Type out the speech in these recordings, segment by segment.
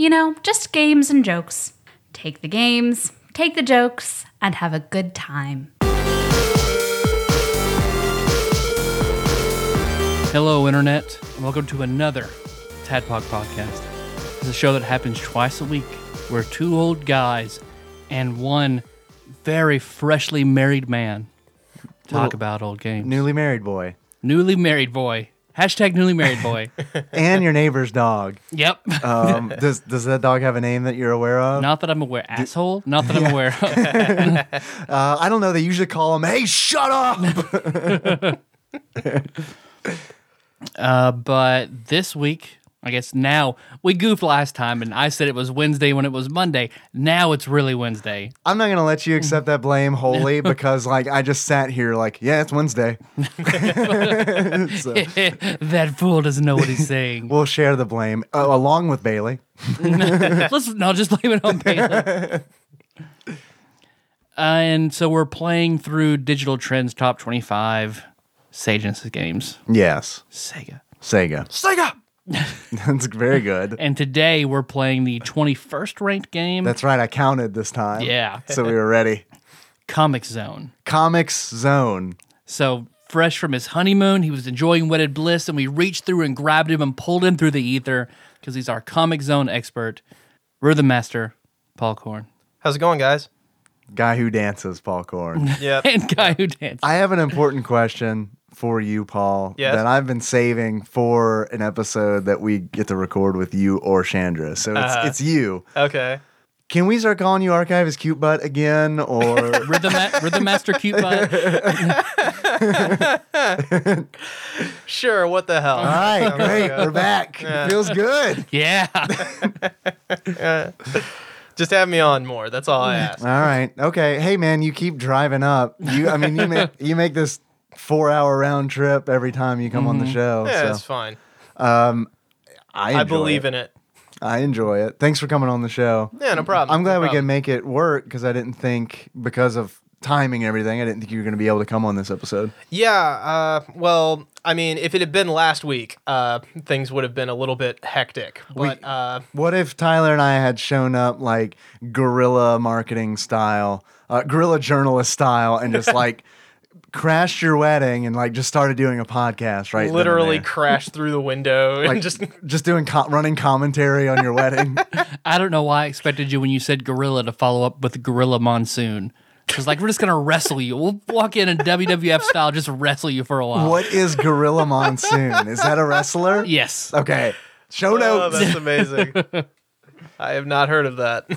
You know, just games and jokes. Take the games, take the jokes, and have a good time. Hello, Internet, and welcome to another Tadpog podcast. It's a show that happens twice a week where two old guys and one very freshly married man talk Little about old games. Newly married boy. newly married boy. Hashtag newly married boy. And your neighbor's dog. yep. Um, does does that dog have a name that you're aware of? Not that I'm aware. Asshole? Not that I'm aware of. Uh, I don't know. They usually call him, "Hey, shut up." Uh, but this week, I guess now, we goofed last time and I said it was Wednesday when it was Monday. Now it's really Wednesday. I'm not gonna let you accept that blame wholly because, like, I just sat here, like, yeah, it's Wednesday. That fool doesn't know what he's saying. we'll share the blame uh, along with Bailey. Let's no, just blame it on Baylor. uh, and so we're playing through Digital Trends Top 25 Sega Genesis games. Yes, Sega. Sega. Sega! That's very good. And today we're playing the 21st ranked game, That's right. I counted this time. Yeah. So we were ready. Comic Zone. Comix Zone. So fresh from his honeymoon, he was enjoying wedded bliss, and we reached through and grabbed him and pulled him through the ether because he's our Comic Zone expert. We're the master, Paul Corn. How's it going, guys? Guy who dances, Paul Corn. Yeah. And guy who dances. I have an important question for you, Paul, Yes? that I've been saving for an episode that we get to record with you or Chandra. So it's, Uh-huh. it's you. okay. Can we start calling you Archivist Cute Butt again? Or Rhythm, ma- Rhythm Master Cute Butt. Sure. What the hell? all right, great, we're back. Yeah. Feels good. Yeah. Just have me on more. That's all I ask. All right, okay. Hey, man, you keep driving up. You, I mean, you make you make this four hour round trip every time you come on the show. Yeah, so it's fine. I, I believe in it. I enjoy it. Thanks for coming on the show. Yeah, no problem. I'm glad no we problem. can make it work because I didn't think because of timing and everything, I didn't think you were going to be able to come on this episode. Yeah. Uh, well, I mean, if it had been last week, uh, things would have been a little bit hectic. But uh, What if Tyler and I had shown up like guerrilla marketing style, uh, guerrilla journalist style, and just like crashed your wedding and like just started doing a podcast right literally crashed through the window like and just just doing co- running commentary on your wedding. I don't know why I expected you when you said gorilla to follow up with gorilla monsoon. Because like we're just gonna wrestle you. We'll walk in in WWF style, just wrestle you for a while. what is Gorilla Monsoon? Is that a wrestler? Yes. Okay. Show Oh, notes. that's amazing. I have not heard of that.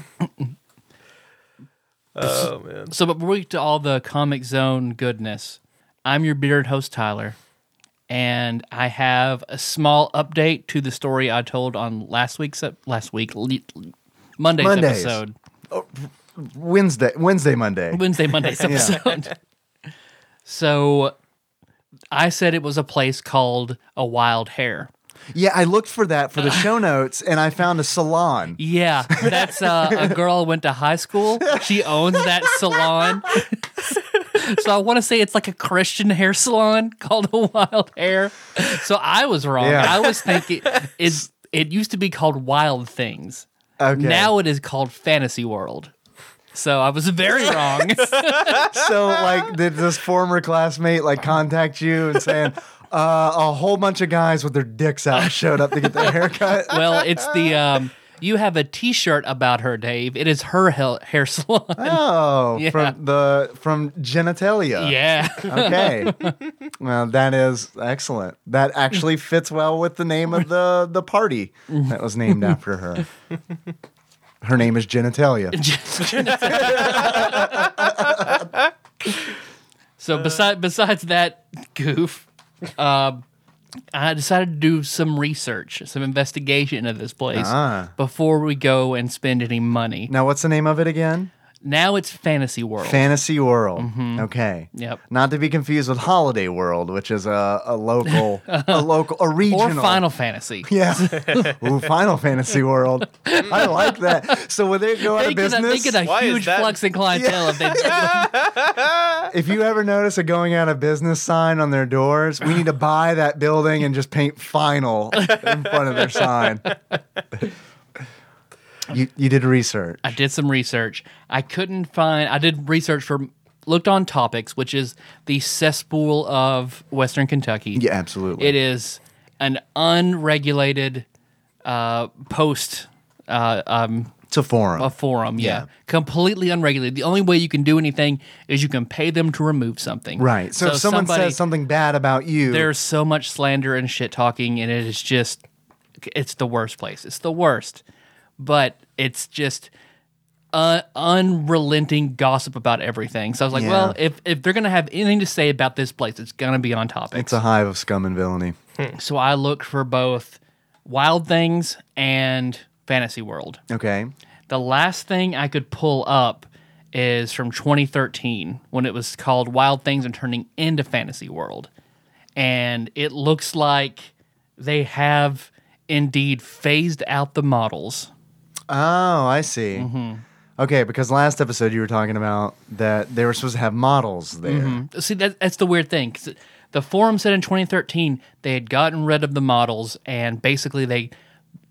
Oh man. So, but we're to all the Comic Zone goodness. I'm your bearded host Tyler, and I have a small update to the story I told on last week's ep- last week le- Monday's Mondays. episode. Oh, Wednesday, Wednesday, Monday. Wednesday, Monday's episode. so I said it was a place called a Wild Hair. Yeah, I looked for that for the show notes and I found a salon. Yeah, that's uh, a girl went to high school. She owns that salon. so I want to say it's like a Christian hair salon called a Wild Hair. So I was wrong. Yeah. I was thinking it. It used to be called Wild Things. Okay. Now it is called Fantasy World. So I was very wrong. so like did this former classmate like contact you and saying uh, a whole bunch of guys with their dicks out showed up to get their haircut? well, it's the um. You have a T-shirt about her, Dave. It is her hair salon. Oh, Yeah. from the from genitalia. Yeah. Okay. well, that is excellent. That actually fits well with the name of the the party that was named after her. Her name is genitalia. So besides besides that goof, um, I decided to do some research, some investigation of this place Ah. before we go and spend any money. Now, what's the name of it again? Now it's Fantasy World. Fantasy World. Mm-hmm. Okay. Yep. Not to be confused with Holiday World, which is a, a local, a local, a regional. or Final Fantasy. Yeah. Ooh, Final Fantasy World. I like that. So when they go out of business, a, they business, get a Why huge that- flux in clientele if they if you ever notice a going out of business sign on their doors, we need to buy that building and just paint final in front of their sign. You you did research. I did some research. I couldn't find. I did research for looked on Topix, which is the cesspool of Western Kentucky. Yeah, absolutely. It is an unregulated uh, post uh, um, It's a forum. a forum. Yeah. Yeah. completely unregulated. The only way you can do anything is you can pay them to remove something. right. So, if someone somebody- says something bad about you, there's so much slander and shit talking, and it is just, it's the worst place. It's the worst, but it's just uh, unrelenting gossip about everything. So I was like, Yeah. well, if if they're gonna have anything to say about this place, it's gonna be on Topix. it's a hive of scum and villainy. so I looked for both Wild Things and Fantasy World. Okay. The last thing I could pull up is from 2013 when it was called Wild Things and turning into Fantasy World. And it looks like they have indeed phased out the models. Oh, I see. Mm-hmm. Okay, because last episode you were talking about that they were supposed to have models there. Mm-hmm. See, that, that's the weird thing. the forum said in 2013 they had gotten rid of the models, and basically they,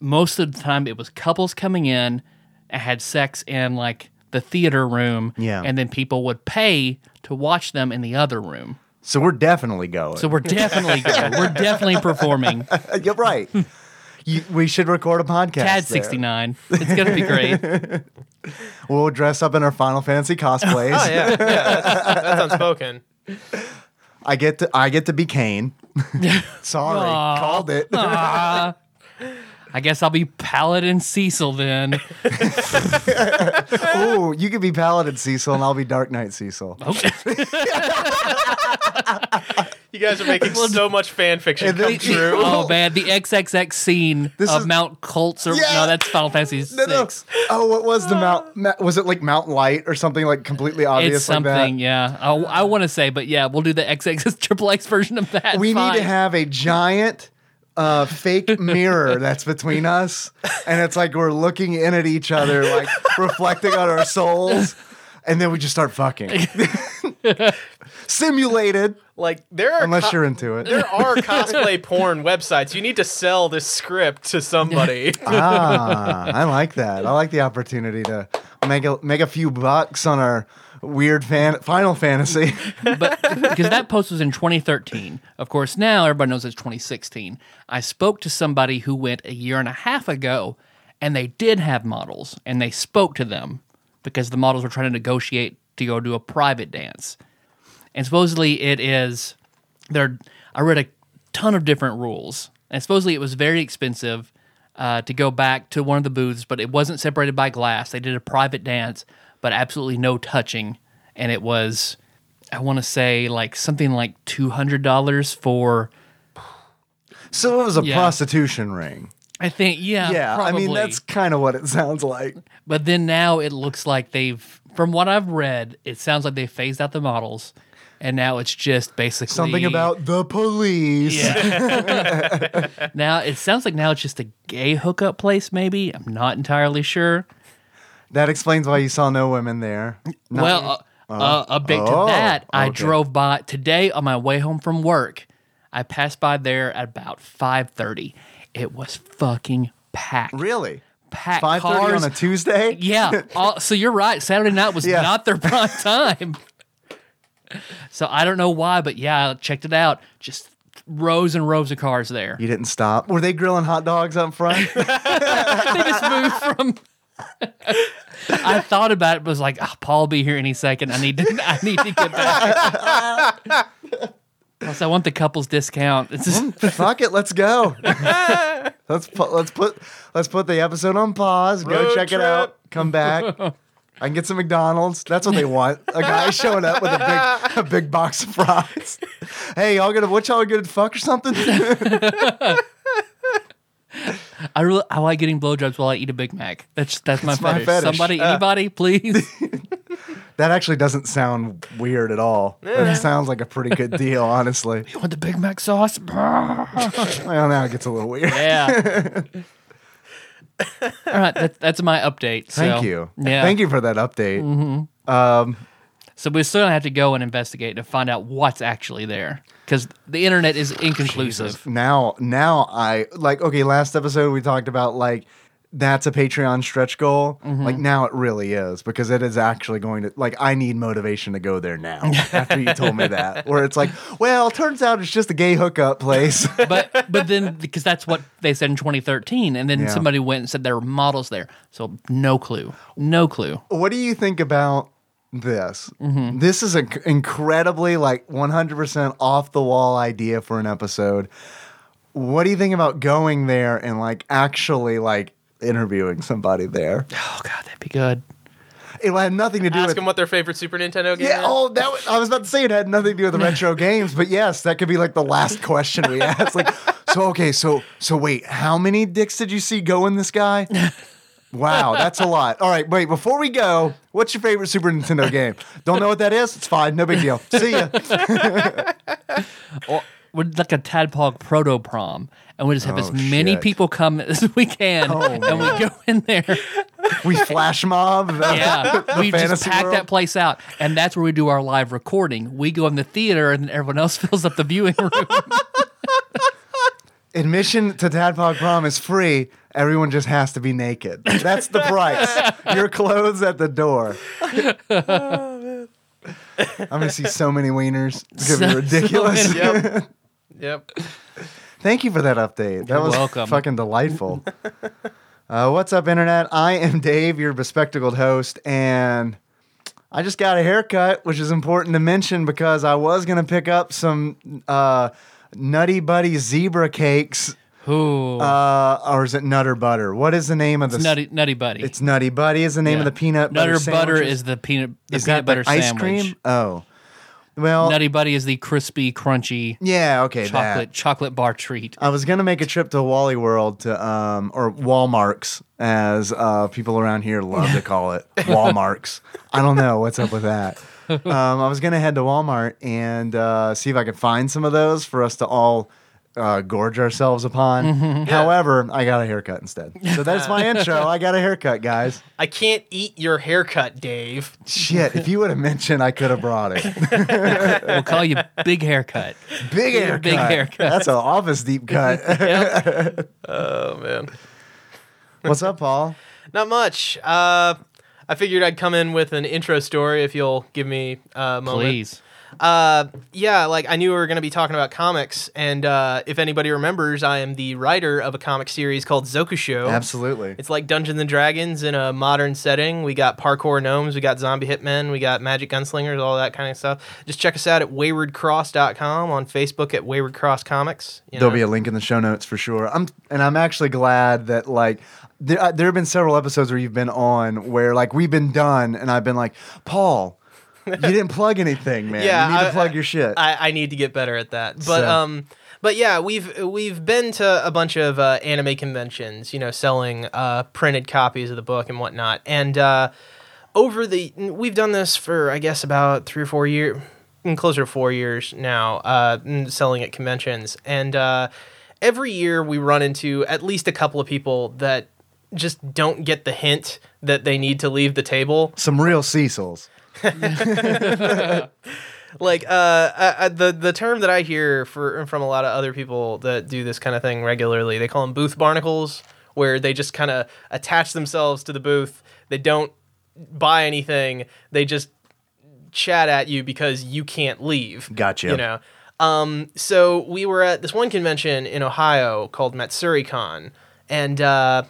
most of the time, it was couples coming in and had sex in like the theater room, Yeah. and then people would pay to watch them in the other room. So we're definitely going. So we're definitely going. We're definitely performing. You're right. You, we should record a podcast. CAD 69. It's gonna be great. We'll dress up in our Final Fantasy cosplays. Oh yeah, yeah, that's, that's unspoken. I get to I get to be Kain. Sorry, Aw. called it. I guess I'll be Paladin Cecil then. Ooh, you could be Paladin Cecil and I'll be Dark Knight Cecil. Okay. You guys are making so much fan fiction And come true. Oh man, the XXX scene This of is- Mount Colts or Yeah. no, that's Final Fantasy No, no. six. Oh, what was the mount? ma- Was it like Mount Light or something like completely obvious It's like that? something, yeah. Oh, I, I want to say, but yeah, we'll do the XXX Triple X version of that. we Fine. need to have a giant uh, fake mirror that's between us, and it's like we're looking in at each other, like reflecting on our souls, and then we just start fucking. Simulated, Like there are unless co- you're into it. there are cosplay porn websites. You need to sell this script to somebody. ah, I like that. I like the opportunity to make a make a few bucks on our weird fan Final Fantasy. but because that post was in 2013. Of course, now everybody knows it's 2016. I spoke to somebody who went a year and a half ago, and they did have models, and they spoke to them because the models were trying to negotiate to go do a private dance. And supposedly it is there. I read a ton of different rules, and supposedly it was very expensive uh, to go back to one of the booths, but it wasn't separated by glass. They did a private dance, but absolutely no touching, and it was I want to say like something like two hundred dollars for. so it was a Yeah. prostitution ring. I think yeah, Yeah, I mean that's kind of what it sounds like. But then now it looks like they've, from what I've read, it sounds like they phased out the models, and now it's just basically Something about the police. Yeah. now it sounds like now it's just a gay hookup place. Maybe I'm not entirely sure. That explains why you saw no women there. Not- well, uh, uh, a bit oh, to that, I okay. drove by today on my way home from work. I passed by there at about five thirty. It was fucking packed. really? Packed Five thirty cars. on a Tuesday? Yeah. all- so you're right. Saturday night was Yeah. not their prime time. So I don't know why, but yeah, I checked it out. Just rows and rows of cars there. You didn't stop. Were they grilling hot dogs up front? they just moved from. I thought about it, but was like, oh, Paul will be here any second. I need to. I need to get back. Plus, I want the couples discount. It's just, mm, Fuck it, let's go. let's put let's put let's put the episode on pause. Go Road check it trip. out. Come back. I can get some McDonald's. That's what they want. A guy showing up with a big a big box of fries. Hey, y'all gonna what y'all gonna fuck or something? I really I like getting blowjobs while I eat a Big Mac. That's that's my, That's my fetish. fetish. Somebody, anybody, please. that actually doesn't sound weird at all. That sounds like a pretty good deal, honestly. you want the Big Mac sauce? Well, now it gets a little weird. yeah. All right, that, that's my update. Thank you. Yeah. Thank you for that update. Um, So we still have to go and investigate to find out what's actually there because the internet is inconclusive. now now I like okay, last episode we talked about like that's a Patreon stretch goal. Mm-hmm. Like now it really is because it is actually going to like I need motivation to go there now after you told me that. Where it's like, well, turns out it's just a gay hookup place. but but then because that's what they said in 2013, and then Yeah. somebody went and said there were models there. So no clue, no clue. what do you think about this? Mm-hmm. This is an incredibly like 100% off the wall idea for an episode. What do you think about going there and like actually like interviewing somebody there? Oh god, that'd be good. It had nothing to do Ask with them what their favorite Super Nintendo game Yeah, is. oh, that was, I was about to say it had nothing to do with the retro games, but yes, that could be like the last question we ask. Like, so okay, so so wait, how many dicks did you see go in this guy? Wow, that's a lot. All right, wait, before we go, what's your favorite Super Nintendo game? Don't know what that is? It's fine, no big deal. See ya. Or we're like a tadpog proto prom, and we just have Oh, as many shit. people come as we can, Oh, and we go in there. We flash mob. Yeah, we just pack world? that place out, and that's where we do our live recording. We go in the theater, and everyone else fills up the viewing room. Admission to Tadpog Prom is free. Everyone just has to be naked. That's the price. Your clothes at the door. I'm gonna see so many wieners. It's gonna be ridiculous. Yep. yep. Thank you for that update. That You're was welcome. fucking delightful. uh, what's up, internet? I am Dave, your bespectacled host, and I just got a haircut, which is important to mention because I was gonna pick up some uh, Nutty Buddy zebra cakes, Ooh, uh, or is it Nutter Butter? What is the name of the? it's nutty, nutty buddy. It's Nutty Buddy. Is the name Yeah. of the peanut Nutter butter butter is the peanut. The is peanut that butter the ice sandwich. cream? Oh, well, Nutty buddy is the crispy, crunchy yeah, okay, chocolate that. chocolate bar treat. I was gonna make a trip to Wally World to um or Walmarts as uh people around here love to call it Walmarts. I don't know what's up with that. Um, I was gonna head to Walmart and uh, see if I could find some of those for us to all uh, gorge ourselves upon. However, I got a haircut instead. So that's my intro. I got a haircut, guys. I can't eat your haircut, Dave. Shit, if you would have mentioned, I could have brought it. We'll call you Big Haircut. Big haircut. Big haircut. That's an office deep cut. Oh man. What's up, Paul? Not much. Uh, I figured I'd come in with an intro story if you'll give me a moment. Please. Uh, yeah, like I knew we were going to be talking about comics, and uh, if anybody remembers, I am the writer of a comic series called Zokusho. Absolutely. It's like Dungeons and Dragons in a modern setting. We got parkour gnomes, we got zombie hitmen, we got magic gunslingers, all that kind of stuff. Just check us out at waywardcross.com on Facebook at Wayward Cross Comics. you There'll be a link in the show notes for sure. I'm and I'm actually glad that like there, uh, there have been several episodes where you've been on where like we've been done and I've been like, Paul, you didn't plug anything, man. Yeah, you need I- to plug your shit. I, I need to get better at that. But So- um but yeah, we've we've been to a bunch of uh, anime conventions, you know, selling uh, printed copies of the book and whatnot. And uh, over the we've done this for I guess about three or four years, closer to four years now, uh, mm, selling at conventions. And uh, every year we run into at least a couple of people that just don't get the hint that they need to leave the table. Some real Cecils. like uh, uh, uh, the the term that I hear for from a lot of other people that do this kind of thing regularly, they call them booth barnacles, where they just kind of attach themselves to the booth. They don't buy anything. They just chat at you because you can't leave. Gotcha. You know. Um, so we were at this one convention in Ohio called MatsuriCon, and uh,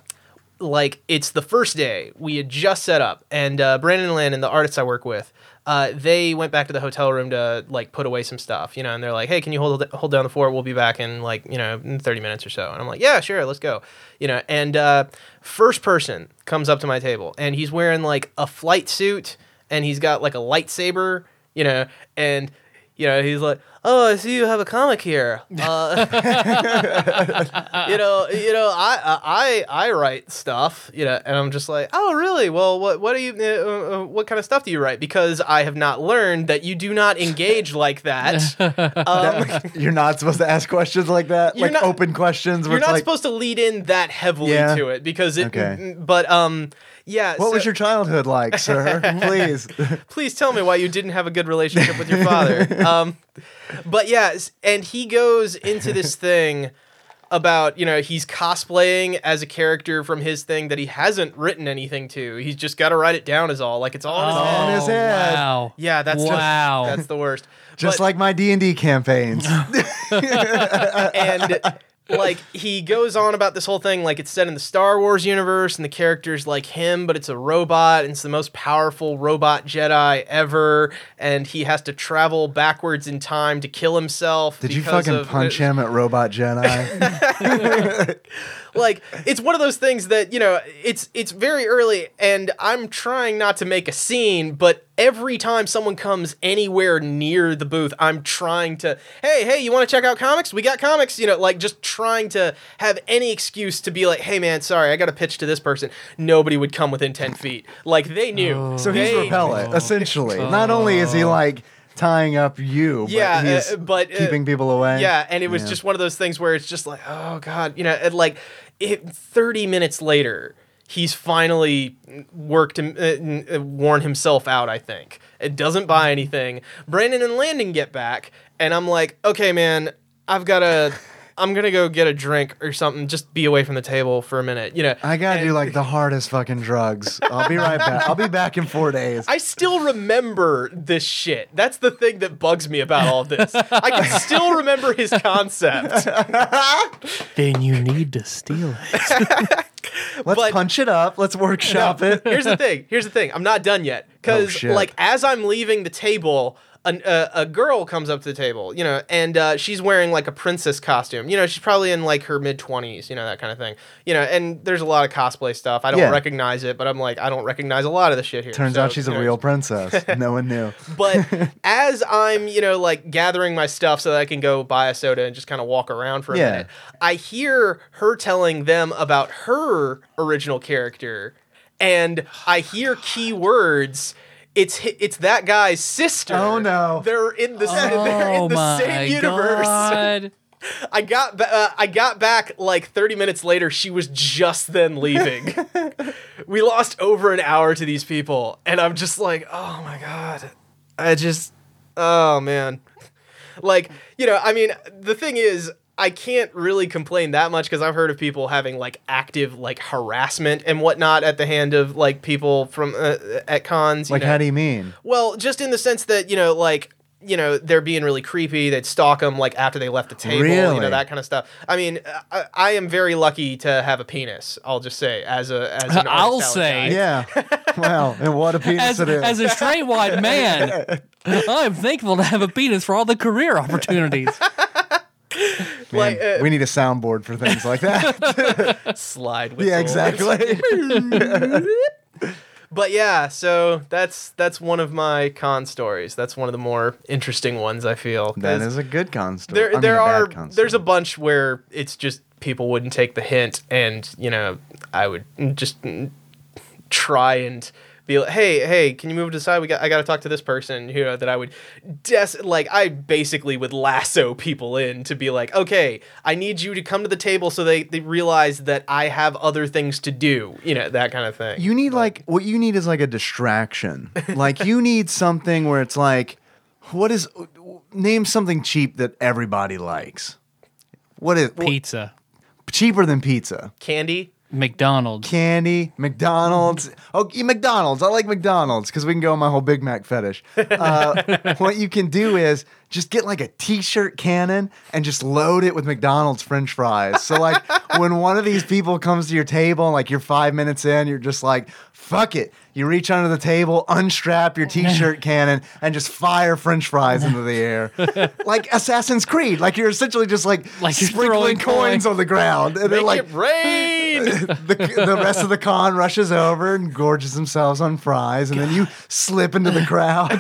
like it's the first day we had just set up, and uh, Brandon and Landon, the artists I work with, uh, they went back to the hotel room to like put away some stuff, you know, and they're like, "Hey, can you hold hold down the fort? We'll be back in like you know in thirty minutes or so." And I'm like, "Yeah, sure, let's go," you know. And uh, first person comes up to my table, and he's wearing like a flight suit, and he's got like a lightsaber, you know, and you know he's like, "Oh, I see you have a comic here." Uh, you know, you know, I I I write stuff, you know, and I'm just like, oh, really? Well, what what do you uh, uh, what kind of stuff do you write? Because I have not learned that you do not engage like that. Um, You're not supposed to ask questions like that, You're like not- open questions. You're not like, supposed to lead in that heavily Yeah. to it because it. Okay. But um, yeah. What was your childhood like, sir? Please. please tell me why you didn't have a good relationship with your father. Um, but yeah, and he goes into this thing about you know he's cosplaying as a character from his thing that he hasn't written anything to. He's just got to write it down as all like it's all in his head. on his head. Oh, Wow. Yeah, that's Wow. Just, that's the worst. Just But- like my D and D campaigns. and like he goes on about this whole thing like it's set in the Star Wars universe and the character's like him but it's a robot and it's the most powerful robot Jedi ever and he has to travel backwards in time to kill himself Did you fucking of- punch him at Robot Jedi? like it's one of those things that you know it's it's very early and i'm trying not to make a scene but every time someone comes anywhere near the booth i'm trying to hey hey you want to check out comics? We got comics you know like just trying to have any excuse to be like hey man sorry i got a pitch to this person. Nobody would come within 10 feet. Like they knew. Oh. So he's They- repellent, essentially. Not only is he oh. like tying up you, but Yeah, he's uh, but, uh, keeping people away. Yeah, and it was Yeah. just one of those things where it's just like, oh god, you know, and like it, 30 minutes later, he's finally worked him, uh, uh, worn himself out. I think it doesn't buy anything. Brandon and Landon get back, and I'm like, okay, man, I've got to. I'm gonna go get a drink or something. Just be away from the table for a minute, you know. I gotta And do like the hardest fucking drugs. I'll be right back. I'll be back in four days. I still remember this shit. That's the thing that bugs me about all this. I can still remember his concept. Then you need to steal it. Let's but- punch it up. Let's workshop it. Here's the thing. Here's the thing. I'm not done yet. Oh, Because shit. like as I'm leaving the table, an, uh, a girl comes up to the table, you know, and uh, she's wearing like a princess costume. You know, she's probably in like her mid 20s, you know, that kind of thing. You know, and there's a lot of cosplay stuff. I don't Yeah. recognize it, but I'm like, I don't recognize a lot of the shit here. Turns So, out she's a know, real princess. No one knew. But as I'm, you know, like gathering my stuff so that I can go buy a soda and just kind of walk around for a Yeah. minute, I hear her telling them about her original character, and I hear key words. It's it's that guy's sister. Oh, no. They're in the they're oh in the my same universe. God. I got uh, I got back like 30 minutes later. She was just then leaving. we lost over an hour to these people, and I'm just like, oh my god, I just, oh man, like you know, I mean, the thing is. I can't really complain that much because I've heard of people having like active like harassment and whatnot at the hand of like people from uh, at cons. you Like, know. how do you mean? Well, just in the sense that you know, like you know, they're being really creepy. They'd stalk them like after they left the table, you know, that kind of stuff. I mean, I, I am very lucky to have a penis. I'll just say, as a as an I'll say. guy. Yeah. Well, and what a penis As, it is. as a straight white man, I'm thankful to have a penis for all the career opportunities. like uh, we need a soundboard for things like that. slide. With yeah, exactly. But yeah, so that's that's one of my con stories. That's one of the more interesting ones I feel. That is a good con story. there I mean, there bad are there's a bunch where it's just people wouldn't take the hint and you know i would just try and be like hey hey can you move to the side we got i got to talk to this person you know that i would des- like i basically would lasso people in to be like okay i need you to come to the table so they, they realize that i have other things to do you know that kind of thing You need like what you need is like a distraction. like you need something where it's like, what is name something cheap that everybody likes. What is Pizza, cheaper than pizza? candy McDonald's. Candy, McDonald's. Oh, McDonald's. I like McDonald's because we can go on my whole Big Mac fetish. Uh, what you can do is just get like a t-shirt cannon and just load it with McDonald's French fries. So like when one of these people comes to your table, like you're five minutes in, you're just like, fuck it. You reach under the table, unstrap your t-shirt cannon, and just fire French fries into the air, like Assassin's Creed. Like you're essentially just like, Like sprinkling coins coin. on the ground, and then Make like it rain. the, the rest of the con rushes over and gorges themselves on fries, and then you slip into the crowd.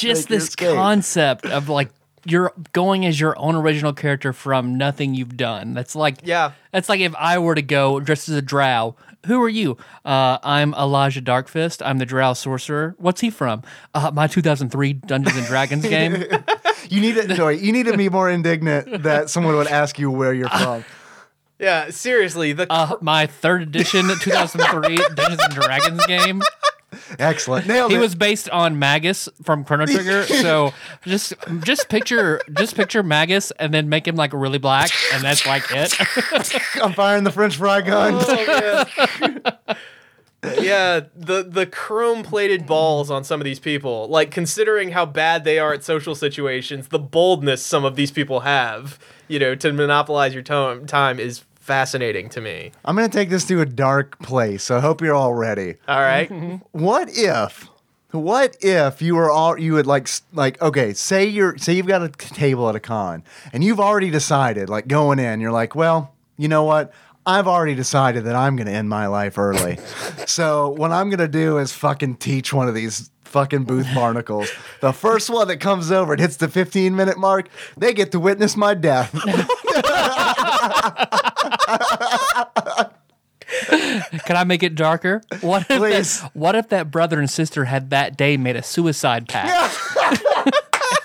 Just this concept of like you're going as your own original character from nothing you've done. That's like Yeah. That's like if I were to go dressed as a drow. Who are you? Uh, I'm Elijah Darkfist. I'm the drow sorcerer. What's he from? Uh, my 2003 Dungeons and Dragons game. you need to no, you need to be more indignant that someone would ask you where you're from. yeah, seriously. The Uh, my third edition 2003 Dungeons and Dragons game. Excellent, nailed He it. was based on Magus from Chrono Trigger. So just just picture just picture Magus and then make him like really black, and that's like it. I'm firing the French fry gun. Oh, yeah, the the chrome plated balls on some of these people. Like considering how bad they are at social situations, the boldness some of these people have, you know, to monopolize your to- time is fascinating to me. I'm gonna take this to a dark place. So I hope you're all ready. All right? What if? What if you were all you would like like okay say you're say you've got a table at a con and you've already decided like going in you're like well you know what I've already decided that I'm gonna end my life early so what I'm gonna do is fucking teach one of these fucking booth barnacles the first one that comes over and hits the 15 minute mark they get to witness my death Can I make it darker? What if Please. that, what if that brother and sister had that day made a suicide pact?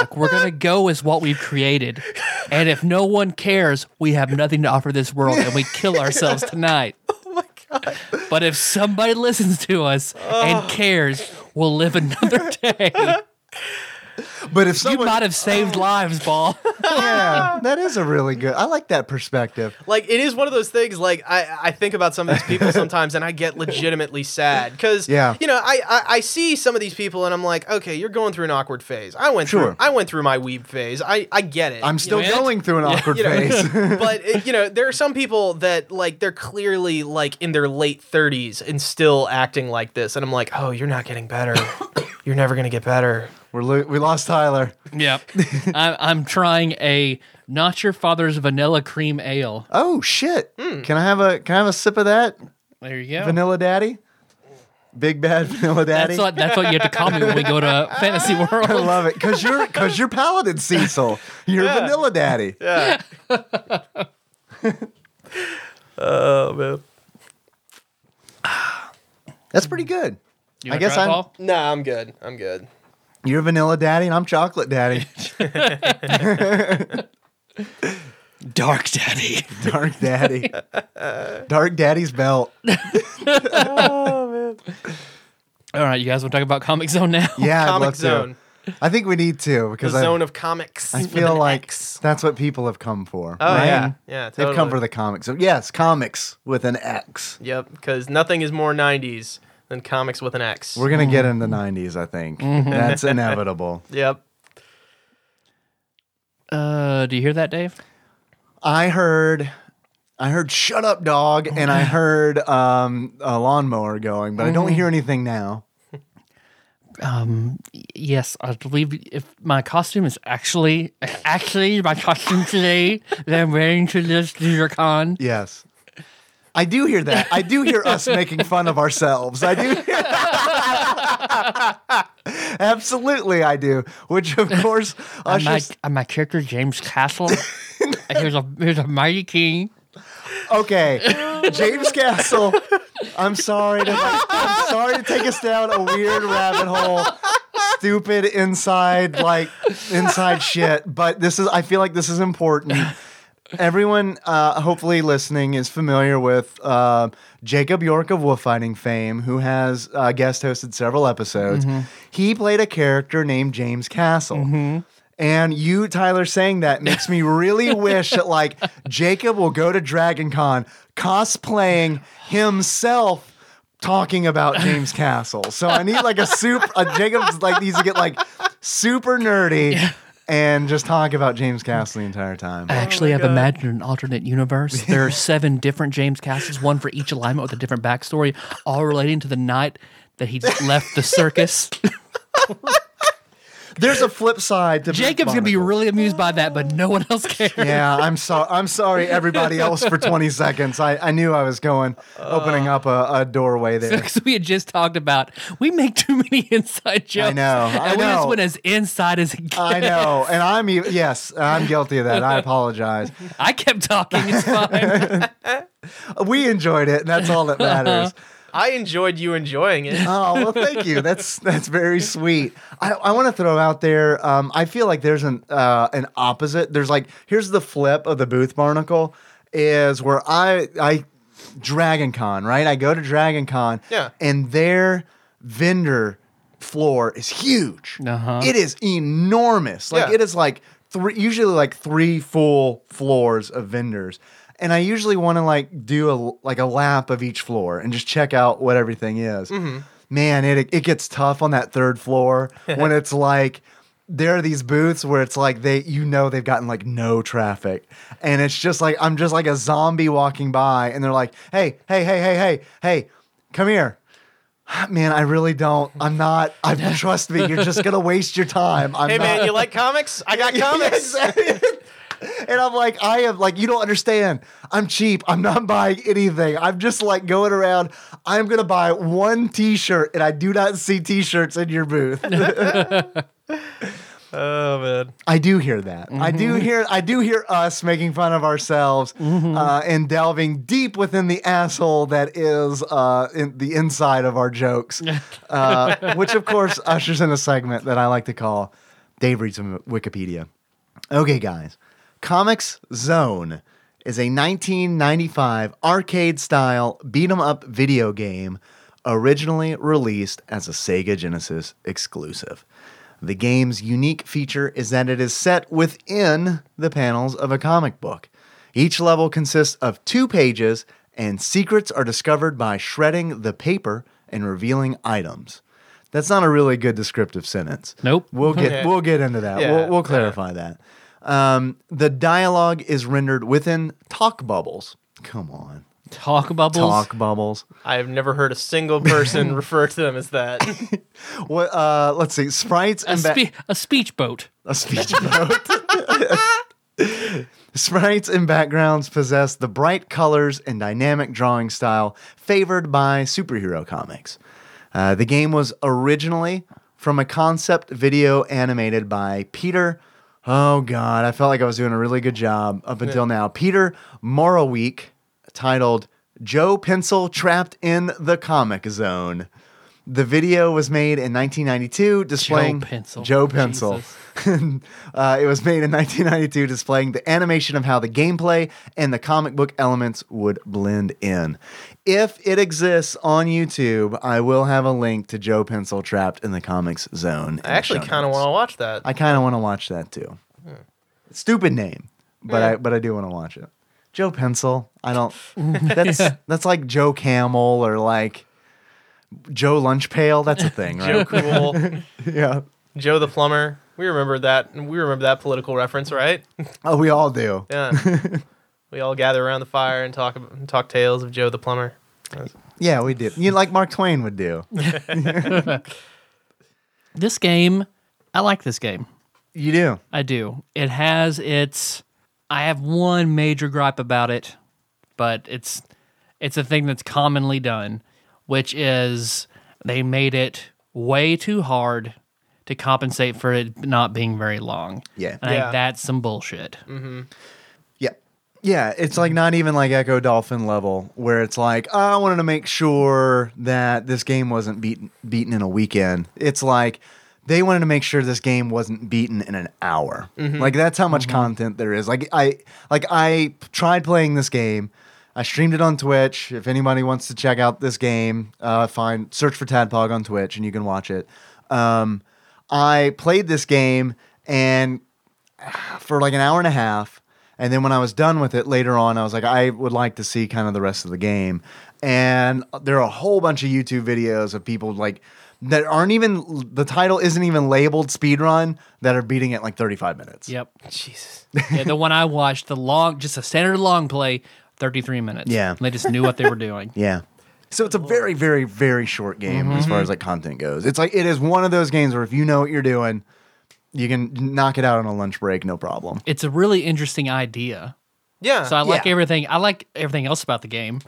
like we're gonna go as what we've created, and if no one cares, we have nothing to offer this world, and we kill ourselves tonight. Oh my god! But if somebody listens to us and cares, we'll live another day. but if You might have saved lives, Ball. yeah that is a really good I like that perspective like it is one of those things like I, I think about some of these people sometimes and i get legitimately sad because Yeah. you know I, I i see some of these people and i'm like okay you're going through an awkward phase i went Sure. through i went through my weeb phase i i get it I'm you still know? going through an awkward you know, phase but it- you know there are some people that like they're clearly like in their late 30s and still acting like this and i'm like oh you're not getting better you're never gonna get better We're lo- we lost Tyler. Yep. I, I'm trying a not your father's vanilla cream ale. Oh shit! Hmm. Can I have a can I have a sip of that There you go. Vanilla Daddy? Big bad Vanilla Daddy. That's what that's what you have to call me when we go to Fantasy World. I love it because you're because you're Paladin Cecil. You're Vanilla Daddy. yeah oh man That's pretty good. You I wanna guess try, I'm- Paul? nah i'm good i'm good You're Vanilla Daddy and I'm Chocolate Daddy. Dark Daddy. Dark Daddy. Dark Daddy's belt. oh man All right, you guys want to talk about Comic Zone now? Yeah, I'd comic love zone to. I think we need to the because I, zone of comics I feel like X. that's what people have come for. oh right? yeah yeah They've come for the comics. So yes, comics with an X. Yep, because nothing is more 90s than comics with an X. We're gonna get in the '90s. I think that's inevitable. yep. Uh, do you hear that, Dave? I heard, I heard "Shut up, dog," and I heard um, a lawnmower going, but I don't hear anything now. Um, y- yes, I believe if my costume is actually actually my costume today that I'm wearing to this con. Yes, I do hear that. I do hear us making fun of ourselves. I do. Absolutely, I do. Which, of course, I'm my. I'm my character James Castle. Here's a here's a mighty king. Okay, James Castle. I'm sorry to. I'm sorry to take us down a weird rabbit hole. Stupid inside like inside shit, but this is. I feel like this is important. Everyone, uh, hopefully listening, is familiar with uh, Jacob York of Wolf Fighting fame, who has uh, guest hosted several episodes. He played a character named James Castle. And you, Tyler, saying that makes me really wish that like Jacob will go to Dragon Con cosplaying himself talking about James Castle. So I need like a soup. A Jacob's like needs to get like super nerdy, and just talk about James Castle the entire time. I actually my have God. imagined an alternate universe. There are seven different James Castles, one for each alignment with a different backstory, all relating to the night that he left the circus. There's a flip side to Jacob's gonna be really amused by that, but no one else cares. Yeah, I'm sorry. I'm sorry, everybody else, for 20 seconds. I, I knew I was going, opening up a, a doorway there. Because we had just talked about we make too many inside jokes. I know, I and we just went as inside as it gets. I know, and I'm yes, I'm guilty of that. I apologize. I kept talking. It's fine. We enjoyed it, and that's all that matters. I enjoyed you enjoying it. Oh well, thank you. That's that's very sweet. I, I want to throw out there. Um, I feel like there's an uh, an opposite. There's like here's the flip of the Booth Barnacle is where I I Dragon Con right. I go to Dragon Con. Yeah. and their vendor floor is huge. Uh-huh. It is enormous. Like Yeah. it is like three usually like three full floors of vendors. And I usually want to like do a like a lap of each floor and just check out what everything is. Mm-hmm. Man, it it gets tough on that third floor when it's like there are these booths where it's like they you know they've gotten like no traffic and it's just like I'm just like a zombie walking by and they're like, "Hey, hey, hey, hey, hey, hey, come here." Man, I really don't. I'm not. I trust me. You're just gonna waste your time. I'm Hey not, man, you like comics? I got comics. And I'm like, I am like, you don't understand. I'm cheap. I'm not buying anything. I'm just like going around. I'm gonna buy one T-shirt, and I do not see T-shirts in your booth. Oh man. I do hear that. I do Mm-hmm. hear. I do hear us making fun of ourselves uh, and delving deep within the asshole that is uh, in the inside of our jokes, uh, which of course ushers in a segment that I like to call Dave reads from Wikipedia. Okay, guys, Comix Zone is a 1995 arcade-style beat 'em up video game originally released as a Sega Genesis exclusive. The game's unique feature is that it is set within the panels of a comic book. Each level consists of two pages, and secrets are discovered by shredding the paper and revealing items. That's not a really good descriptive sentence. Nope. We'll get Okay. we'll get into that. Yeah, we'll, we'll clarify that. Um, the dialogue is rendered within talk bubbles. Come on, Talk bubbles. talk bubbles. I have never heard a single person refer to them as that. What? Uh, let's see. Sprites A, and ba- spe- a speech boat. a speech boat. Sprites and backgrounds possess the bright colors and dynamic drawing style favored by superhero comics. Uh, the game was originally from a concept video animated by Peter. Oh God, I felt like I was doing a really good job up until now. Peter Morawiec, titled "Joe Pencil Trapped in the Comic Zone." The video was made in 1992, displaying Joe Pencil. Joe Pencil. Uh, it was made in 1992, displaying the animation of how the gameplay and the comic book elements would blend in. If it exists on YouTube, I will have a link to Joe Pencil trapped in the Comix Zone. I actually kind of want to watch that. I kind of want to watch that too. Stupid name, but I but I do want to watch it. Joe Pencil. I don't. That's that's like Joe Camel or like Joe Lunchpail. That's a thing, right? Joe right? Cool, yeah. Joe the plumber. We remember that. We remember that political reference, right? Oh, we all do. Yeah. we all gather around the fire and talk ab- talk tales of Joe the plumber. Yeah, we did. You like Mark Twain would do. This game, I like this game. You do. I do. It has its. I have one major gripe about it, but it's it's a thing that's commonly done, which is they made it way too hard to compensate for it not being very long. Yeah. and I Yeah. think that's some bullshit. Mm-hmm. Yeah. Yeah, it's like not even like Ecco Dolphin level where it's like, oh, I wanted to make sure that this game wasn't beaten beaten in a weekend. It's like they wanted to make sure this game wasn't beaten in an hour. Mm-hmm. Like that's how much mm-hmm. content there is. Like I like I tried playing this game. I streamed it on Twitch. If anybody wants to check out this game, uh, find search for Tadpog on Twitch and you can watch it. Um, I played this game and for like an hour and a half. And then when I was done with it later on, I was like, I would like to see kind of the rest of the game. And there are a whole bunch of YouTube videos of people like that aren't even the title isn't even labeled speedrun that are beating it like 35 minutes. Yep. Jesus. yeah, the one I watched, the long, just a standard long play, 33 minutes. Yeah. And they just knew what they were doing. Yeah. So it's a very, very, very short game as mm-hmm. far as like content goes. It's like it is one of those games where if you know what you're doing, you can knock it out on a lunch break, no problem. It's a really interesting idea. Yeah. So I like Yeah. everything. I like everything else about the game.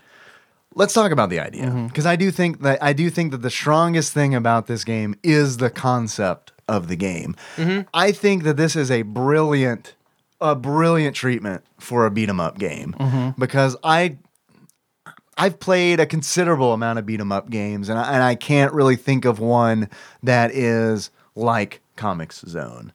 Let's talk about the idea mm-hmm. because I do think that I do think that the strongest thing about this game is the concept of the game. Mm-hmm. I think that this is a brilliant, a brilliant treatment for a beat 'em up game because I. I've played a considerable amount of beat 'em up games, and I, and I can't really think of one that is like Comix Zone,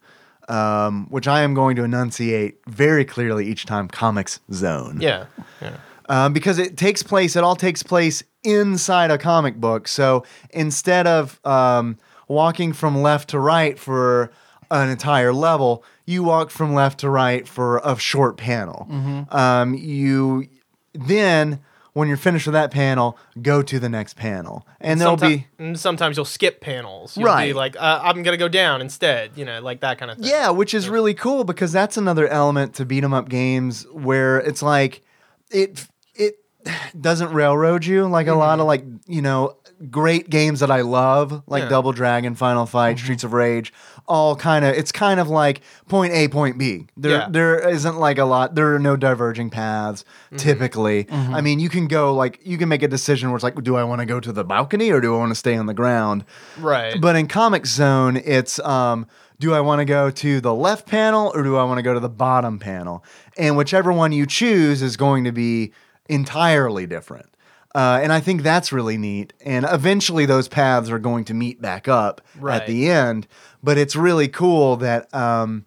um, which I am going to enunciate very clearly each time. Comix Zone yeah. Yeah. um, because it takes place. It all takes place inside a comic book. So instead of um, walking from left to right for an entire level, you walk from left to right for a short panel. Um, you then, when you're finished with that panel, go to the next panel, and there'll be sometimes you'll skip panels. You'll Right. Be like, uh, I'm gonna go down instead. You know, like that kind of thing. Yeah, which is really cool because that's another element to beat 'em up games where it's like it doesn't railroad you like a lot of mm-hmm. like you know great games that I love like Yeah. Double Dragon, Final Fight, mm-hmm. Streets of Rage, all kind of it's kind of like point A, point B. There Yeah. there isn't like a lot. There are no diverging paths mm-hmm. typically. I mean, you can go like you can make a decision where it's like, do I want to go to the balcony or do I want to stay on the ground? Right. But in Comix Zone, it's um, do I want to go to the left panel or do I want to go to the bottom panel? And whichever one you choose is going to be entirely different. Uh, and I think that's really neat. And eventually, those paths are going to meet back up Right. at the end. But it's really cool that um,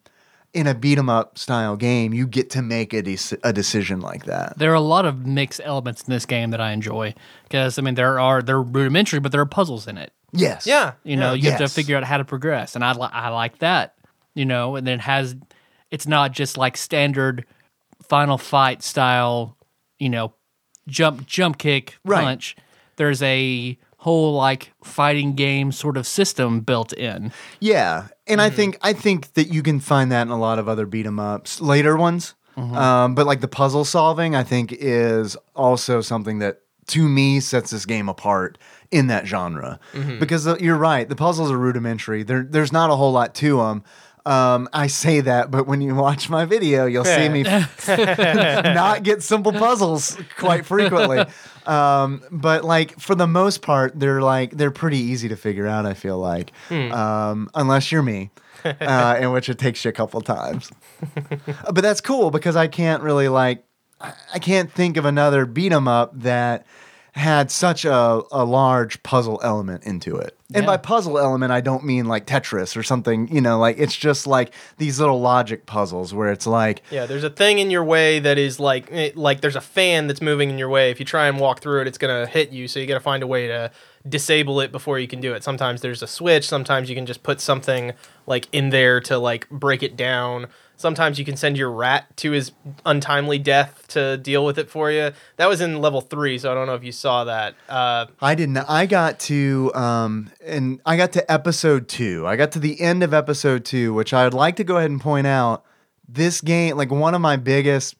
in a beat 'em up style game, you get to make a, dec- a decision like that. There are a lot of mixed elements in this game that I enjoy because I mean there are they're rudimentary, but there are puzzles in it. Yes. yeah. You know, yeah. you have to figure out how to progress, and I li- I like that. You know, and then it has it's not just like standard Final Fight style. You know, jump jump kick Right. punch. There's a whole like fighting game sort of system built in. Yeah, and I think I think that you can find that in a lot of other beat 'em ups, later ones. Um, but like the puzzle solving, I think is also something that to me sets this game apart in that genre. Because uh, you're right, the puzzles are rudimentary. There, there's not a whole lot to them. Um, I say that, but when you watch my video, you'll see me not get simple puzzles quite frequently. Um, but like for the most part, they're like they're pretty easy to figure out. I feel like, um, unless you're me, uh, in which it takes you a couple times. but that's cool because I can't really like I I can't think of another beat 'em up that had such a, a large puzzle element into it. And Yeah. by puzzle element, I don't mean like Tetris or something, you know, like it's just like these little logic puzzles where it's like, Yeah, there's a thing in your way that is like eh, like there's a fan that's moving in your way. If you try and walk through it, it's gonna hit you. So you got to find a way to disable it before you can do it. Sometimes there's a switch. Sometimes you can just put something like in there to like break it down. Sometimes you can send your rat to his untimely death to deal with it for you. That was in level three, so I don't know if you saw that. Uh, I didn't. I got to um, and I got to episode two. I got to the end of episode two, which I would like to go ahead and point out. This game, like one of my biggest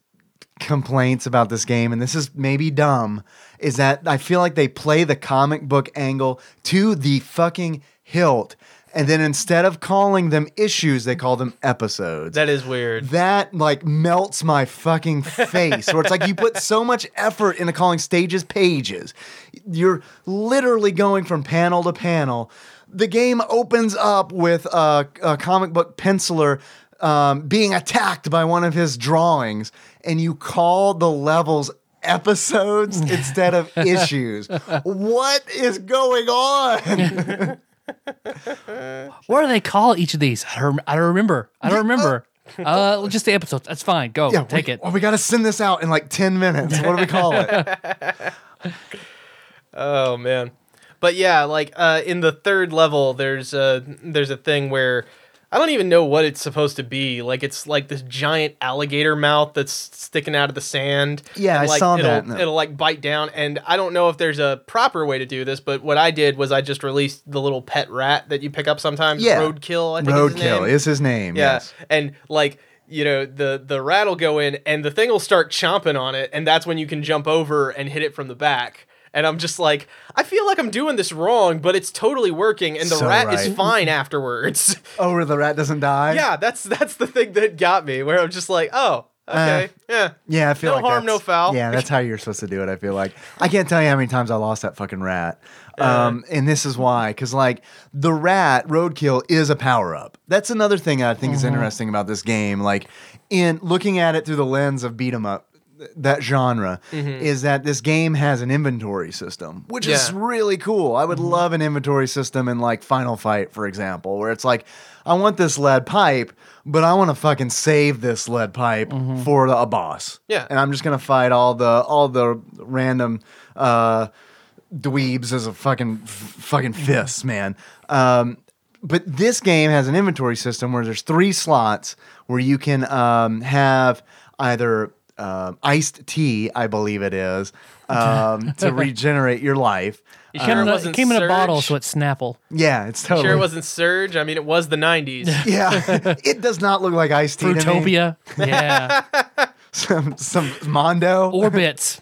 complaints about this game, and this is maybe dumb, is that I feel like they play the comic book angle to the fucking hilt, and then instead of calling them issues, they call them episodes. That is weird. that like melts my fucking face where it's like you put so much effort into calling stages pages. You're literally going from panel to panel. The game opens up with a, a comic book penciler um, being attacked by one of his drawings and you call the levels episodes instead of issues. What is going on What do they call each of these? I don't, I don't remember. I don't remember. Uh, just the episodes. That's fine. Go take we, it. well, we got to send this out in like 10 minutes what do we call it Oh man, but yeah, like uh, in the third level, there's a there's a thing where I don't even know what it's supposed to be. Like it's like this giant alligator mouth that's sticking out of the sand. Yeah, and, I like, saw it'll, that It'll like bite down, and I don't know if there's a proper way to do this, but what I did was I just released the little pet rat that you pick up sometimes. Yeah. Roadkill. I think is his Roadkill name. is his name. Yeah, Yes. and like you know the the rat will go in, and the thing will start chomping on it, and that's when you can jump over and hit it from the back. And I'm just like, I feel like I'm doing this wrong, but it's totally working, and the So rat is fine afterwards. Oh, where the rat doesn't die. yeah, that's that's the thing that got me, where I'm just like, oh, okay, yeah, Yeah, I feel like No like harm, no foul. Yeah, that's how you're supposed to do it. I feel like I can't tell you how many times I lost that fucking rat. Um, and this is why, because like the rat roadkill is a power up. That's another thing I think is Mm-hmm. interesting about this game. Like in looking at it through the lens of beat 'em up, that genre is that this game has an inventory system, which is Mm-hmm. Really cool. I would love an inventory system in like Final Fight, for example, where it's like, I want this lead pipe, but I want to fucking save this lead pipe for the, a boss. Yeah. and I'm just gonna fight all the all the random uh, dweebs as a fucking f- fucking fists, man. Um, but this game has an inventory system where there's three slots where you can um, have either um iced tea, I believe it is, um, to regenerate your life. You Came sure in it a, wasn't came in a Surge? bottle, so it's Snapple. Yeah, it's totally. Sure, it wasn't Surge. I mean, it was the '90s. Yeah, it does not look like iced tea. to me. Fruitopia. Yeah. some some Mondo. Orbitz.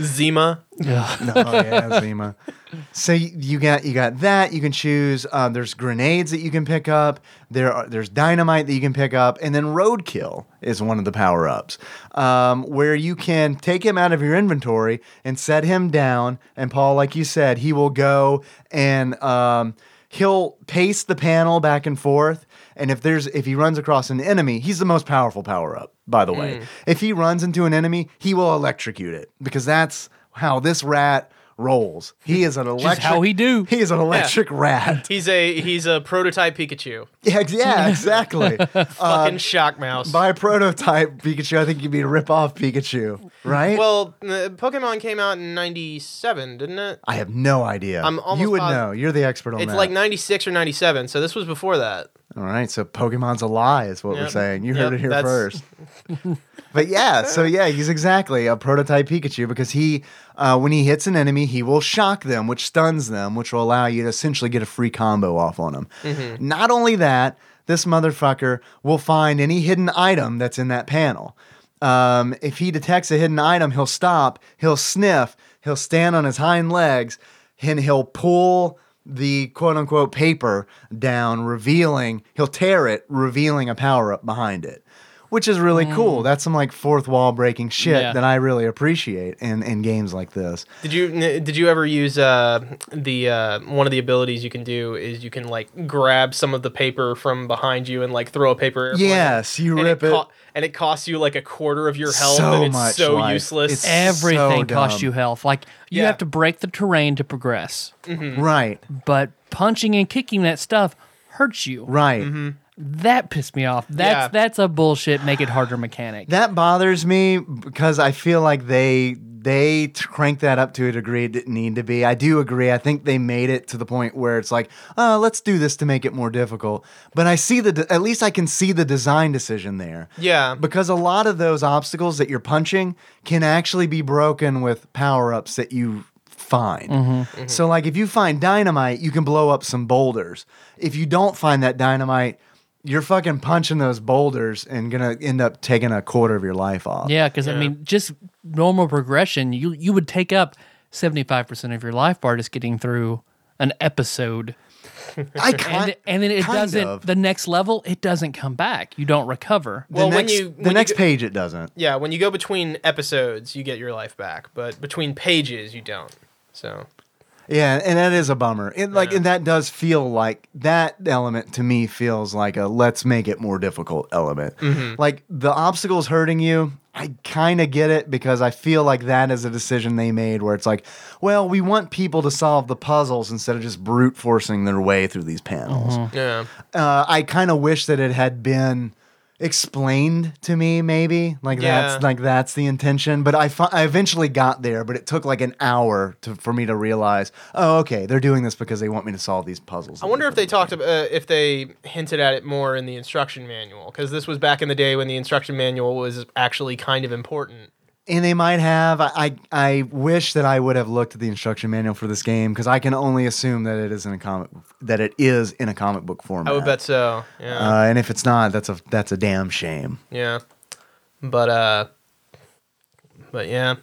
Zima. Ugh. oh yeah, Zima. So you got you got that. You can choose. Uh, there's grenades that you can pick up. There are, there's dynamite that you can pick up, and then roadkill is one of the power ups, um, where you can take him out of your inventory and set him down. And Paul, like you said, he will go and um, he'll pace the panel back and forth. And if there's if he runs across an enemy, he's the most powerful power up. By the way, if he runs into an enemy, he will electrocute it because that's how this rat rolls. He is an electric. how he do. He is an electric rat. He's a he's a prototype Pikachu. Yeah, yeah, exactly. Fucking shock mouse. By prototype Pikachu, I think you'd be rip off Pikachu, right? well, uh, Pokemon came out in '97, didn't it? I have no idea. I'm almost you would know. You're the expert on It's that. It's like '96 or '97, so this was before that. All right, so Pokemon's a lie, is what we're saying. You Yep, heard it here that's- first. but yeah, so yeah, he's exactly a prototype Pikachu because he, uh, when he hits an enemy, he will shock them, which stuns them, which will allow you to essentially get a free combo off on him. Mm-hmm. Not only that, this motherfucker will find any hidden item that's in that panel. Um, if he detects a hidden item, he'll stop, he'll sniff, he'll stand on his hind legs, and he'll pull the quote unquote paper down, revealing, he'll tear it, revealing a power up behind it, which is really cool. That's some like fourth wall breaking shit Yeah. that I really appreciate in, in games like this. Did you did you ever use uh, the uh, one of the abilities you can do is you can like grab some of the paper from behind you and like throw a paper airplane Yes, you rip it. co- and it costs you like a quarter of your health So and it's much so life. useless. It's- Everything so costs you health. Like you Yeah. have to break the terrain to progress. Right, But punching and kicking that stuff hurts you. right. That pissed me off. That's Yeah. that's a bullshit make it harder mechanic. That bothers me because I feel like they they cranked that up to a degree it didn't need to be. I do agree. I think they made it to the point where it's like, oh, let's do this to make it more difficult. But I see the de- at least I can see the design decision there. Yeah. Because a lot of those obstacles that you're punching can actually be broken with power ups that you find. Mm-hmm. So like if you find dynamite, you can blow up some boulders. If you don't find that dynamite, you're fucking punching those boulders and gonna end up taking a quarter of your life off. Yeah, because I mean, just normal progression, you you would take up seventy five percent of your life bar just getting through an episode, I and kind and then it doesn't. of. The next level, it doesn't come back. You don't recover. the Well, when next, you- the you next go- page it doesn't. yeah, when you go between episodes, you get your life back, but between pages, you don't. So Yeah, and that is a bummer. It, like, Yeah. and that does feel like that element to me feels like a let's make it more difficult element. Mm-hmm. Like the obstacles hurting you, I kind of get it because I feel like that is a decision they made where it's like, well, we want people to solve the puzzles instead of just brute forcing their way through these panels. yeah, Uh, I kind of wish that it had been explained to me maybe like Yeah. that's like that's the intention but I, fi- I eventually got there but it took like an hour to, for me to realize oh okay they're doing this because they want me to solve these puzzles I wonder if they talked about uh, if they hinted at it more in the instruction manual because this was back in the day when the instruction manual was actually kind of important. And they might have I, I i wish that i would have looked at the instruction manual for this game because i can only assume that it is in a comic that it is in a comic book format I would bet so. Yeah. uh, and if it's not that's a that's a damn shame Yeah. But uh but yeah.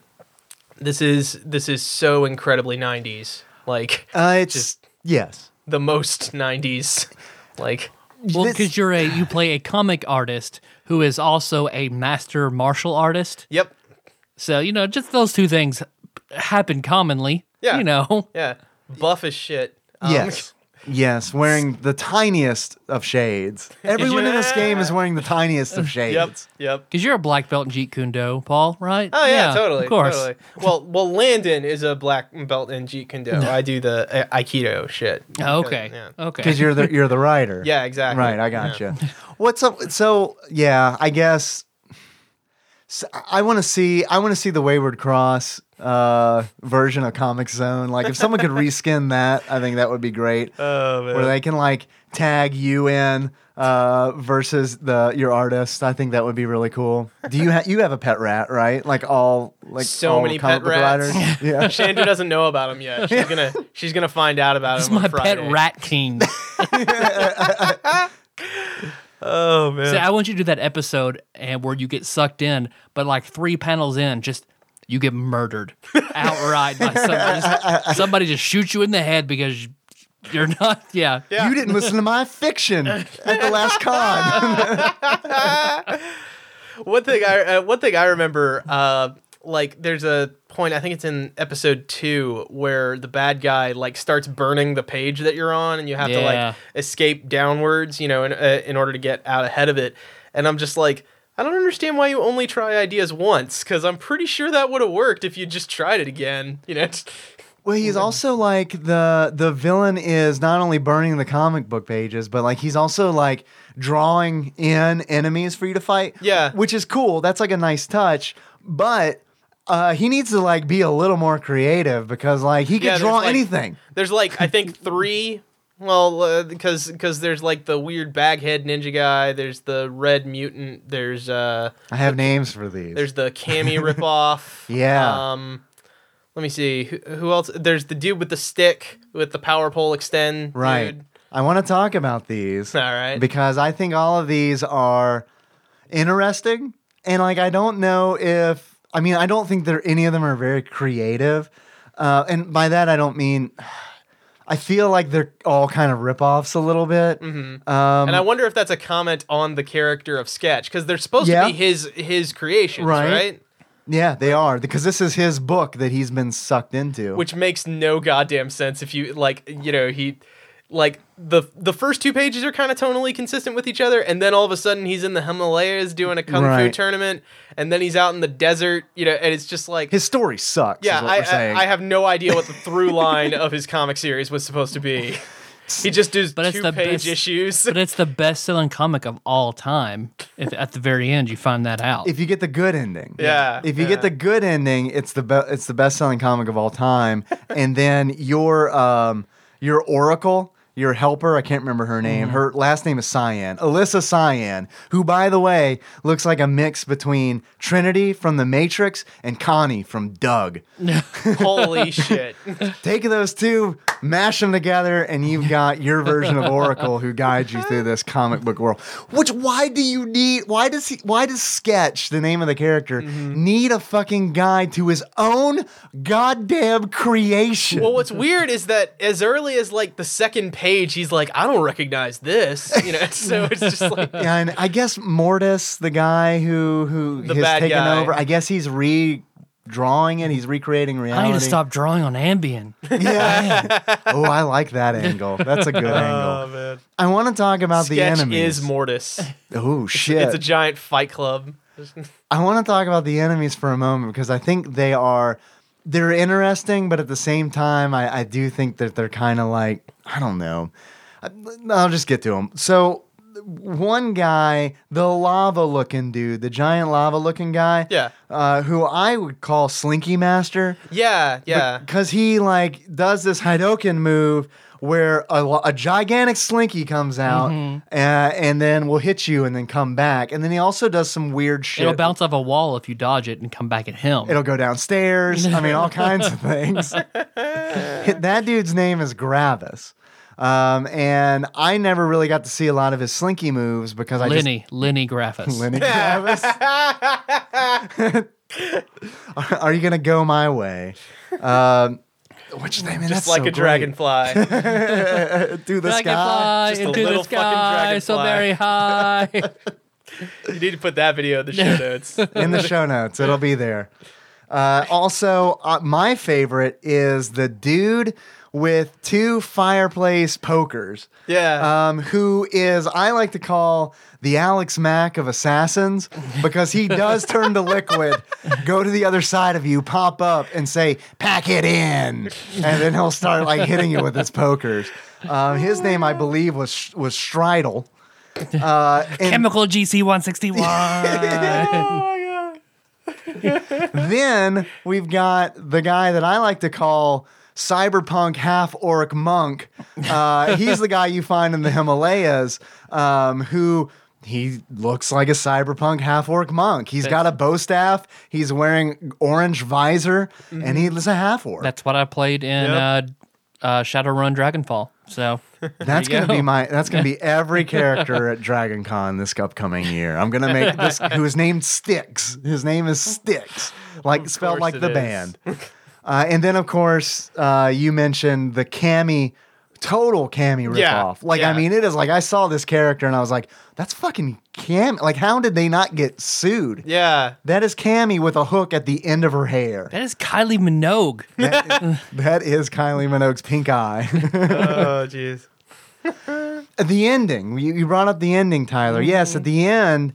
This is this is so incredibly 90s. Like uh, it's Just- yes the most 90s. Like Well, because you're a you play a comic artist who is also a master martial artist. yep. So you know, just those two things happen commonly. Yeah. You know. Yeah. Buff as shit. Um, yes yes wearing the tiniest of shades everyone in this game is wearing the tiniest of shades Yep. Yep. Because you're a black belt in Jeet Kune Do, Paul, right? Oh yeah, totally. Of course. Totally. Well, well, Landon is a black belt in Jeet Kune Do. I do the uh, Aikido shit. Oh, okay. Yeah. Okay. because you're the you're the writer Yeah, exactly. Right, I got you. What's up? So yeah, I guess so I want to see. I want to see the Wayward Cross uh, version of Comix Zone. Like if someone could reskin that, I think that would be great. Oh man. Where they can like tag you in uh, versus the your artist. I think that would be really cool. Do you have you have a pet rat, right? Like all like So all many comic pet book rats. writers? Yeah. Shandu doesn't know about him yet. She's gonna she's gonna find out about This is him. on my pet rat king. Oh man. See, I want you to do that episode and where you get sucked in, but like three panels in, just you get murdered outright by somebody. Just, somebody just shoots you in the head because you're not. Yeah. Yeah. You didn't listen to my fiction at the last con. one thing I uh, one thing I remember, uh, like there's a point I think it's in episode two where the bad guy like starts burning the page that you're on, and you have to like escape downwards, you know, in uh, in order to get out ahead of it. And I'm just like. I don't understand why you only try ideas once, because I'm pretty sure that would have worked if you just tried it again. You know, it's- Well, he's also like the the villain is not only burning the comic book pages, but like he's also like drawing in enemies for you to fight. Yeah. which is cool. That's like a nice touch, but. Uh, he needs to like be a little more creative because like he can Yeah, draw like- anything. There's like I think three. Well, because because there's like the weird baghead ninja guy. There's the red mutant. There's uh I have names for these. there's the Cammy ripoff. Yeah. Um, let me see who, who else. There's the dude with the stick with the power pole extend. right. dude. I want to talk about these. All right. because I think all of these are interesting. And like, I don't know if, I mean, I don't think there any of them are very creative. Uh, and by that, I don't mean, I feel like they're all kind of ripoffs a little bit. Mm-hmm. Um, and I wonder if that's a comment on the character of Sketch because they're supposed Yeah. to be his his creations, Right. right? yeah, they are because this is his book that he's been sucked into. which makes no goddamn sense if you like you know he like the the first two pages are kind of tonally consistent with each other and then all of a sudden he's in the himalayas doing a kung fu tournament and then he's out in the desert you know and it's just like his story sucks. yeah is what I, we're. I, I have no idea what the through line of his comic series was supposed to be he just does But it's two the page best- issues But it's the best selling comic of all time. If at the very end you find that out. if you get the good ending. Yeah, If you yeah. get the good ending, it's the be- it's the best selling comic of all time. and then your um your Oracle, your helper, I can't remember her name. Her last name is Cyan. Alyssa Cyan, who by the way looks like a mix between Trinity from the Matrix and Connie from Doug. holy shit Take those two, mash them together, and you've got your version of Oracle who guides you through this comic book world. Which why do you need? Why does he? Why does Sketch, the name of the character, Mm-hmm. need a fucking guide to his own goddamn creation? well what's weird is that as early as like the second page he's like i don't recognize this you know so it's just like yeah, and I guess Mortis, the guy who who The has bad taken guy. over, I guess he's redrawing it. He's recreating reality. I need to stop drawing on Ambien. Yeah. oh, I like that angle. That's a good oh angle. man I want to talk about the Sketch enemies. is Mortis. oh shit! It's a giant fight club. I want to talk about the enemies for a moment because I think they are they're interesting, but at the same time, I, I do think that they're kind of like I don't know. I- I'll just get to them. So one guy, the lava looking dude, the giant lava looking guy. Yeah. Uh, who I would call Slinky Master. Yeah, yeah. Because he like does this Hadoken move where a, a gigantic slinky comes out Mm-hmm. uh, and then will hit you and then come back. And then he also does some weird shit. It'll bounce off a wall if you dodge it and come back at him. It'll go downstairs. I mean, all kinds of things. that dude's name is Gravis. Um, and I never really got to see a lot of his slinky moves because I just. Lenny, Lenny Gravis. just Lenny Gravis. Are you gonna go my way? Um, which name is Just like a dragonfly. through the sky. Dragonfly Just a into the little fucking sky, so very high. you need to put that video in the show notes. in the show notes. It'll be there. Uh, also, uh, my favorite is the dude with two fireplace pokers. Yeah. Um, who is I like to call the Alex Mack of assassins because he does turn to liquid, go to the other side of you, pop up, and say "pack it in," and then he'll start like hitting you with his pokers. Um, his name, I believe, was was Strigil. Uh, and- Chemical GC 161. then we've got the guy that I like to call cyberpunk half orc monk. Uh, he's the guy you find in the Himalayas um, who. He looks like a cyberpunk half orc monk. He's got a bow staff. He's wearing orange visor, and he's a half orc. That's what I played in uh, uh, Shadowrun Dragonfall. So That's gonna go. be my. That's gonna be every character at Dragon Con this upcoming year. I'm gonna make this who is named Styx. His name is Styx, like spelled like the is. band. Uh, and then of course uh, you mentioned the Cammy, total Cammy ripoff. Yeah, Like yeah. I mean, it is like I saw this character and I was like, that's fucking Cam. Like how did they not get sued? yeah. That is Cammy with a hook at the end of her hair. that is Kylie Minogue. That, that is Kylie Minogue's pink eye. Oh, jeez. the ending. You, you brought up the ending, Tyler. Yes, at the end,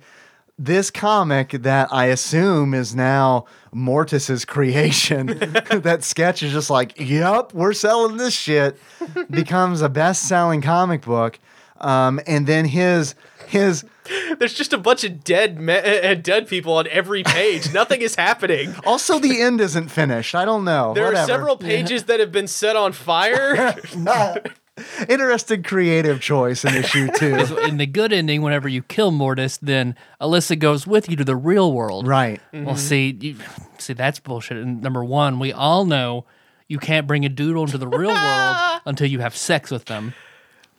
this comic that I assume is now Mortis's creation, that sketch is just like, yep, we're selling this shit, becomes a best selling comic book. Um, and then his his There's just a bunch of dead me- uh, dead people on every page. Nothing is happening. also the end isn't finished. I don't know. There Whatever. are several pages that have been set on fire. interesting creative choice in issue two. in the good ending, whenever you kill Mortis, then Alyssa goes with you to the real world. right. Well, see, you, see, that's bullshit. And number one, we all know you can't bring a doodle into the real world until you have sex with them,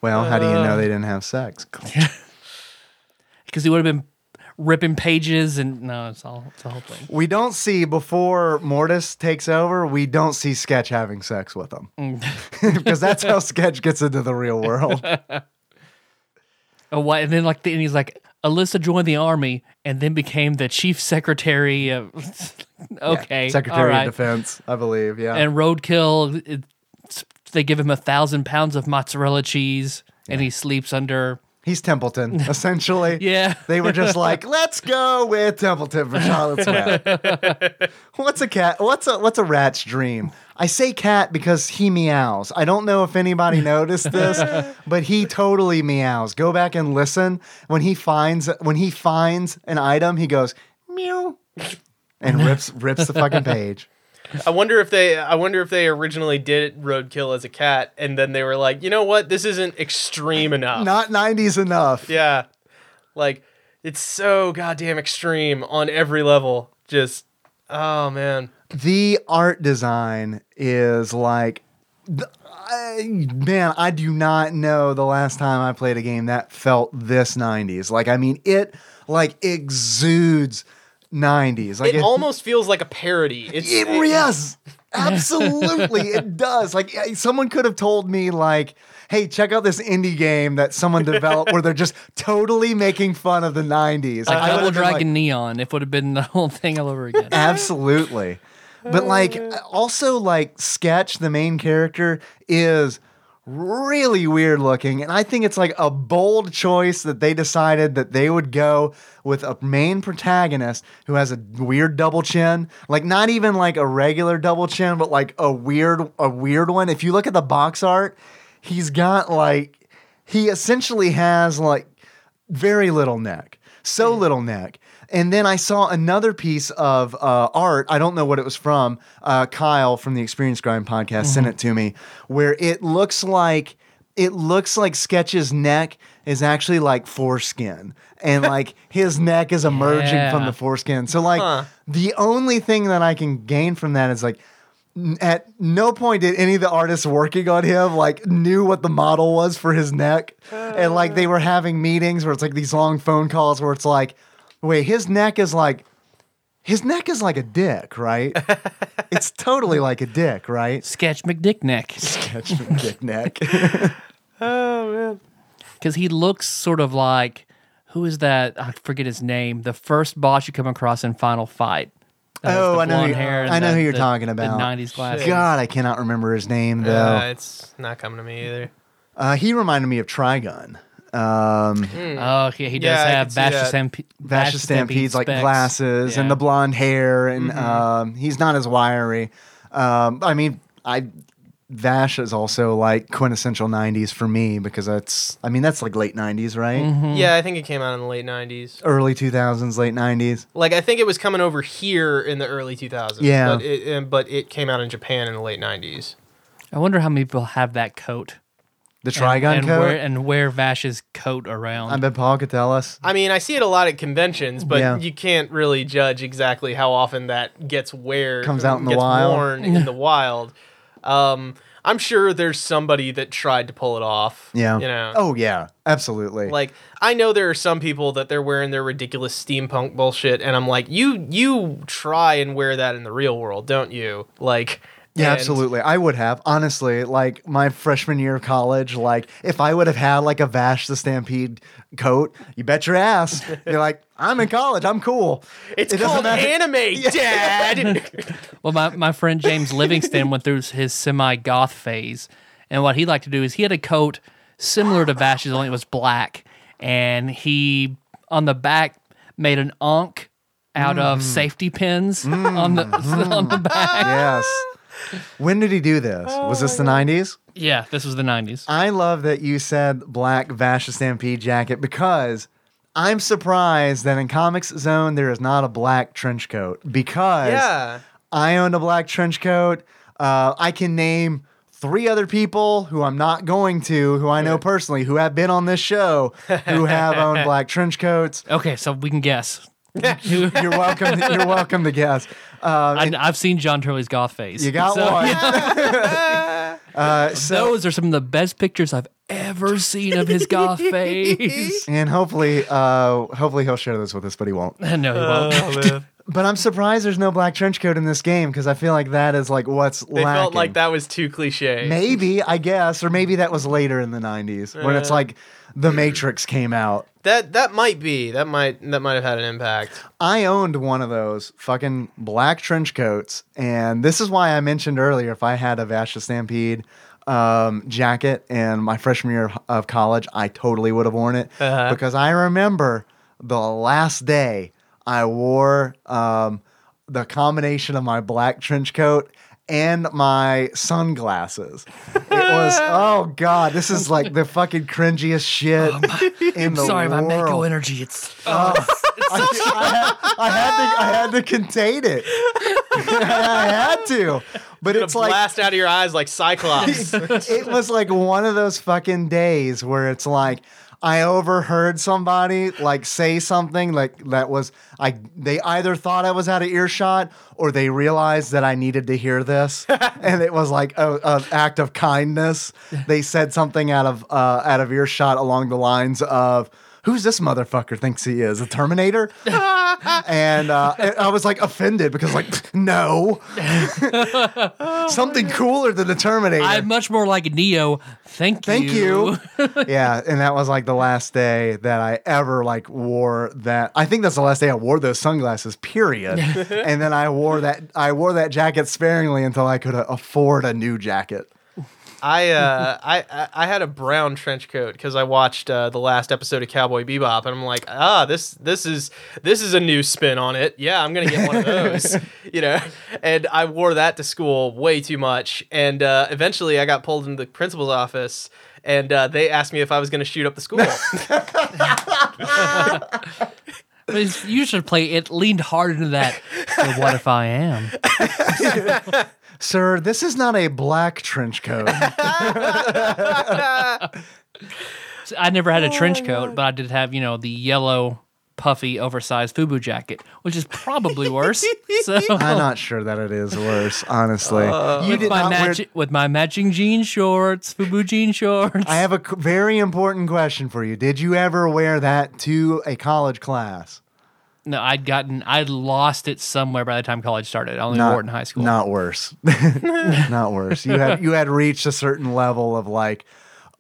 Well, how do you Uh. know they didn't have sex? Because he would have been ripping pages and no, it's all it's the whole thing. We don't see before Mortis takes over. We don't see Sketch having sex with him Mm. because that's how Sketch gets into the real world. Oh, what? And then like, the, and he's like, Alyssa joined the army and then became the chief secretary of. okay, Secretary all right. of Defense, I believe. Yeah, And Roadkill, it's, they give him a thousand pounds of mozzarella cheese, and he sleeps under. He's Templeton essentially. Yeah. they were just like, let's go with Templeton for Charlotte's Web. what's a cat? What's a what's a rat's dream? I say cat because he meows. I don't know if anybody noticed this, but he totally meows. Go back and listen. When he finds when he finds an item, he goes meow and rips rips the fucking page. I wonder if they I wonder if they originally did Roadkill as a cat and then they were like, "You know what? This isn't extreme enough." Not 90s enough. Yeah. Like it's so goddamn extreme on every level. Just oh man. the art design is like I, man i do not know the last time i played a game that felt this 90s like i mean it like exudes 90s like It almost feels like a parody. It's it, yes absolutely it does like someone could have told me like hey check out this indie game that someone developed where they're just totally making fun of the 90s Like I Double would've been like, Dragon Neon, if it would have been the whole thing all over again. Absolutely. But like uh. also like Sketch, the main character, is really weird looking. And I think it's like a bold choice that they decided that they would go with a main protagonist who has a weird double chin. Like not even like a regular double chin, but like a weird a weird one. If you look at the box art, he's got like he essentially has like very little neck, so hmm. little neck. And then I saw another piece of uh, art. I don't know what it was from. Uh, Kyle from the Experience Grind podcast sent it to me, where it looks like it looks like Sketch's neck is actually like foreskin, and like his neck is emerging from the foreskin. So like Huh. the only thing that I can gain from that is like at no point did any of the artists working on him like knew what the model was for his neck and like they were having meetings where it's like these long phone calls where it's like wait his neck is like his neck is like a dick right it's totally like a dick right Sketch McDickneck. catch me dick neck Oh man. Because he looks sort of like who is that? I forget his name. The first boss you come across in Final Fight. That Oh, I know who you- hair and I know the- who you're the- talking the about. 90s glasses. god i cannot remember his name though Uh, it's not coming to me either. uh, he reminded me of trigun um Oh, yeah, he does Yeah, I have can see Vash that. Stampe- Vash Stampede's like specs. glasses and Yeah. the blonde hair, and um, he's not as wiry. Um, I mean, I Vash is also like quintessential '90s for me because that's, I mean, that's like late '90s, right? Mm-hmm. Yeah, I think it came out in the late '90s. Early 2000s, late '90s. Like I think it was coming over here in the early 2000s. Yeah. but it, but it came out in Japan in the late '90s. I wonder how many people have that coat. The Trigun and, coat. Wear, and wear Vash's coat around. I bet Paul could tell us. I mean, I see it a lot at conventions, but Yeah. you can't really judge exactly how often that gets wear Comes out in the gets wild. worn in the wild. Um, I'm sure there's somebody that tried to pull it off. Yeah. you know. Oh yeah, absolutely. Like I know there are some people that they're wearing their ridiculous steampunk bullshit, and I'm like, you you try and wear that in the real world, don't you? Like, Yeah, and- absolutely. I would have. Honestly, like my freshman year of college, like if I would have had like a Vash the Stampede coat, you bet your ass. You're like, I'm in college. I'm cool. It's It doesn't called matter- anime, Dad. Well, my, my friend James Livingston went through his semi goth phase. And what he liked to do is he had a coat similar to Vash's, only it was black. And he, on the back, made an ankh out of mm. safety pins mm. on the on the mm-hmm. back. Yes. When did he do this? Was this the 90s? Yeah, this was the 90s. I love that you said black Vash Stampede jacket because I'm surprised that in Comix Zone there is not a black trench coat because yeah. I owned a black trench coat. Uh, I can name three other people who I'm not going to, who I know personally, who have been on this show, who have owned black trench coats. Okay, so we can guess. You're welcome. You're welcome to guess. Um, I, and I've seen John Turley's goth face. you got So, one. uh, so, Those are some of the best pictures I've ever seen of his goth face. and hopefully, uh, hopefully he'll share this with us, but he won't. no, he won't. But I'm surprised there's no black trench coat in this game because I feel like that is like what's They lacking. felt like that was too cliche. Maybe I guess, or maybe that was later in the '90s when it's Uh. like The Matrix came out. That that might be. That might that might have had an impact. I owned one of those fucking black trench coats, and this is why I mentioned earlier if I had a Vash the Stampede um, jacket in my freshman year of, of college, I totally would have worn it Uh-huh. because I remember the last day I wore um, the combination of my black trench coat and my sunglasses. It was oh god, this is like the fucking cringiest shit oh in the Sorry, my world. Mako energy. It's oh, I, I had, I had to I had to contain it. I had to. But it's like blast out of your eyes like Cyclops. it was like one of those fucking days where it's like I overheard somebody like say something like that was I they either thought I was out of earshot or they realized that I needed to hear this and it was like a, an act of kindness. They said something out of uh, out of earshot along the lines of Who's this motherfucker thinks he is? A Terminator? and uh, I was like offended because, like, no. Something cooler than the Terminator. I'm much more like Neo. Thank, you. Thank you. you. yeah, and that was like the last day that I ever like wore that. I think that's the last day I wore those sunglasses. Period. and then I wore that. I wore that jacket sparingly until I could afford a new jacket. I uh I I- I had a brown trench coat because I watched uh, the last episode of Cowboy Bebop and I'm like ah this this is this is a new spin on it yeah I'm gonna get one of those you know and I wore that to school way too much and uh, eventually I got pulled into the principal's office and uh, they asked me if I was gonna shoot up the school you should play it leaned hard into that. So what if I am? Sir, this is not a black trench coat. So I never had a trench oh, coat, but I did have, you know, the yellow, puffy, oversized FUBU jacket, which is probably worse. So I'm not sure that it is worse, honestly. Uh, you with did my, not wear. with my matching jean shorts, FUBU jean shorts. I have a very important question for you. Did you ever wear that to a college class? No, I'd gotten, I'd lost it somewhere by the time college started. I only wore it in high school. Not worse. not worse. You had you had reached a certain level of like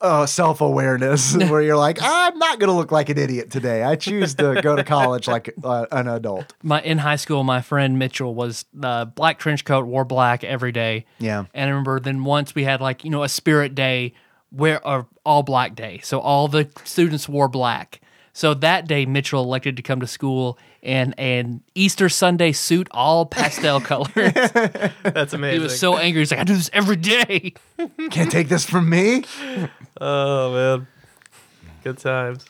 uh, self awareness where you're like, I'm not gonna look like an idiot today. I choose to go to college like uh, an adult. my in high school, my friend Mitchell was uh, black trench coat, wore black every day. Yeah. And I remember then once we had like you know a spirit day, where a all black day, so all the students wore black. So that day, Mitchell elected to come to school in an Easter Sunday suit, all pastel colors. That's amazing. he was so angry. He's like, "I do this every day." Can't take this from me. oh man, good times.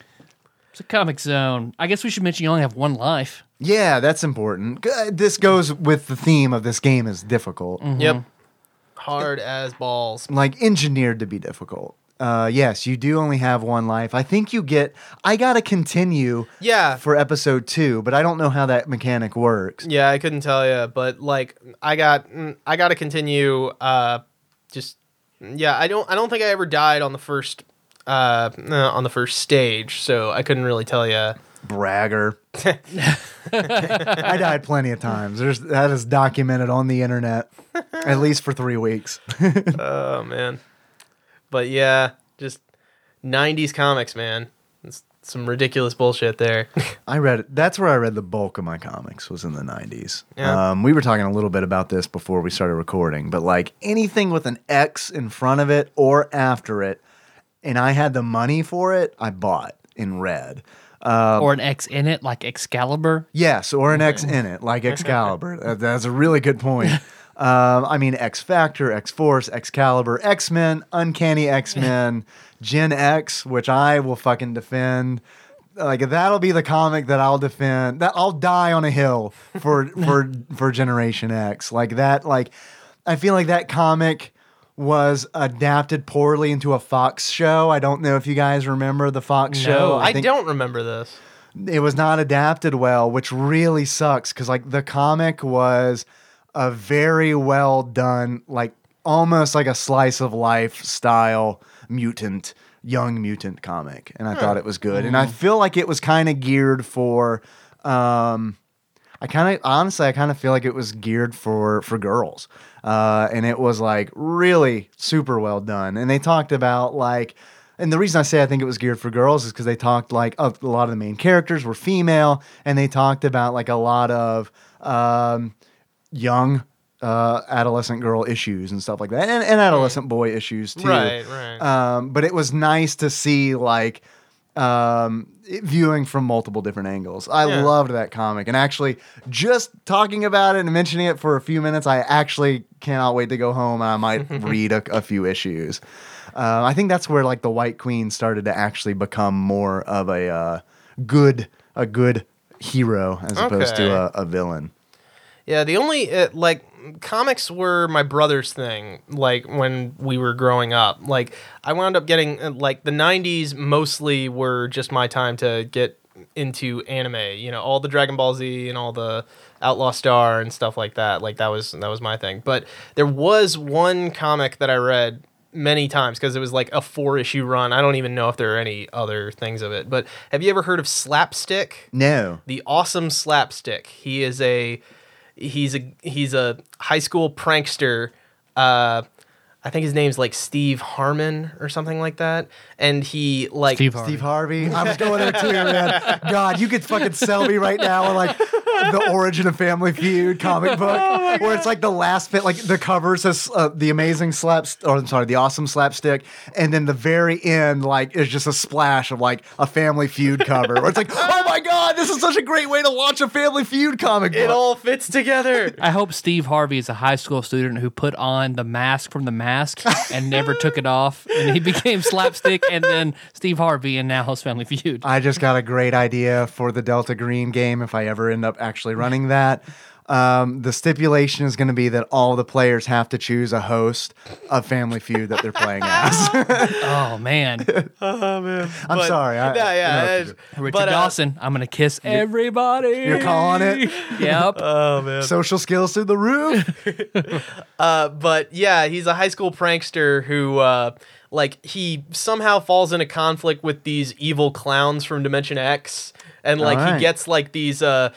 It's a Comix Zone. I guess we should mention you only have one life. Yeah, that's important. This goes with the theme of this game is difficult. Mm-hmm. Yep. Hard as balls. like engineered to be difficult. Uh, yes, you do only have one life. I think you get. I gotta continue Yeah. for episode two, but I don't know how that mechanic works. Yeah, I couldn't tell you, but like I got mm, I got to continue uh just yeah, I don't I don't think I ever died on the first uh uh, on the first stage, so I couldn't really tell you. Bragger. I died plenty of times. There's that is documented on the internet, at least for three weeks. Oh man. But yeah, just 90s comics, man. It's some ridiculous bullshit there. I read it. That's where I read the bulk of my comics was in the 90s. Yeah. Um, we were talking a little bit about this before we started recording, but like anything with an X in front of it or after it, and I had the money for it, I bought in red. or an X in it, like Excalibur. Yes, or an X in it, like Excalibur. That- That's a really good point. Um, I mean, X Factor, X Force, Excalibur, X Men, Uncanny X Men, Gen X, which I will fucking defend. Like that'll be the comic that I'll defend. That I'll die on a hill for for for Generation X. Like that. Like I feel like that comic was adapted poorly into a Fox show. I don't know if you guys remember the Fox show. I, think- don't remember this. it was not adapted well, which really sucks because like the comic was a very well done, like almost like a slice of life style mutant, young mutant comic, and I thought it was good. And I feel like it was kind of geared for. Um, I kind of honestly, I kind of feel like it was geared for for girls, uh, and it was like really super well done. And they talked about like, and the reason I say I think it was geared for girls is because they talked like a, a lot of the main characters were female, and they talked about like a lot of um, young uh, adolescent girl issues and stuff like that, and, and adolescent boy issues too. Right, right. Um, but it was nice to see like um, it- viewing from multiple different angles. I Yeah. loved that comic, and actually, just talking about it and mentioning it for a few minutes, I actually cannot wait to go home and I might read a, a few issues. Uh, I think that's where like the White Queen started to actually become more of a uh, good a good hero as opposed to a, a villain. Yeah, the only uh, like comics were my brother's thing. Like when we were growing up, like I wound up getting uh, like the '90s mostly were just my time to get into anime. You know, all the Dragon Ball Z and all the Outlaw Star and stuff like that. Like that was that was my thing. But there was one comic that I read many times because it was like a four issue run. I don't even know if there are any other things of it. But have you ever heard of Slapstick? No, the awesome slapstick. He is a he's a he's a high school prankster. Uh, I think his name's like Steve Harmon or something like that. And he like Steve Harvey. Steve Harvey. I was going there too, man. God, you could fucking sell me right now. And like, the origin of Family Feud comic book, where it's like the last bit, like the cover says uh, the amazing slap, or I'm sorry, the awesome slapstick, and then the very end, like, is just a splash of like a Family Feud cover, where it's like, oh my god, this is such a great way to launch a Family Feud comic book. It all fits together. I hope Steve Harvey is a high school student who put on the mask from the mask and never took it off, and he became slapstick, and then Steve Harvey, and now hosts Family Feud. I just got a great idea for the Delta Green game if I ever end up actually running that. Um, the stipulation is going to be that all the players have to choose a host of Family Feud that they're playing as. Oh man, oh man. I'm But- sorry. I, yeah, yeah. interrupted uh, Richard but, uh, Dawson, I'm gonna kiss everybody. You're calling it? Yep. Oh man. Social skills through the roof. Uh, but yeah, he's a high school prankster who, uh, like, he somehow falls into conflict with these evil clowns from Dimension X, and like Alright. he gets like these. Uh,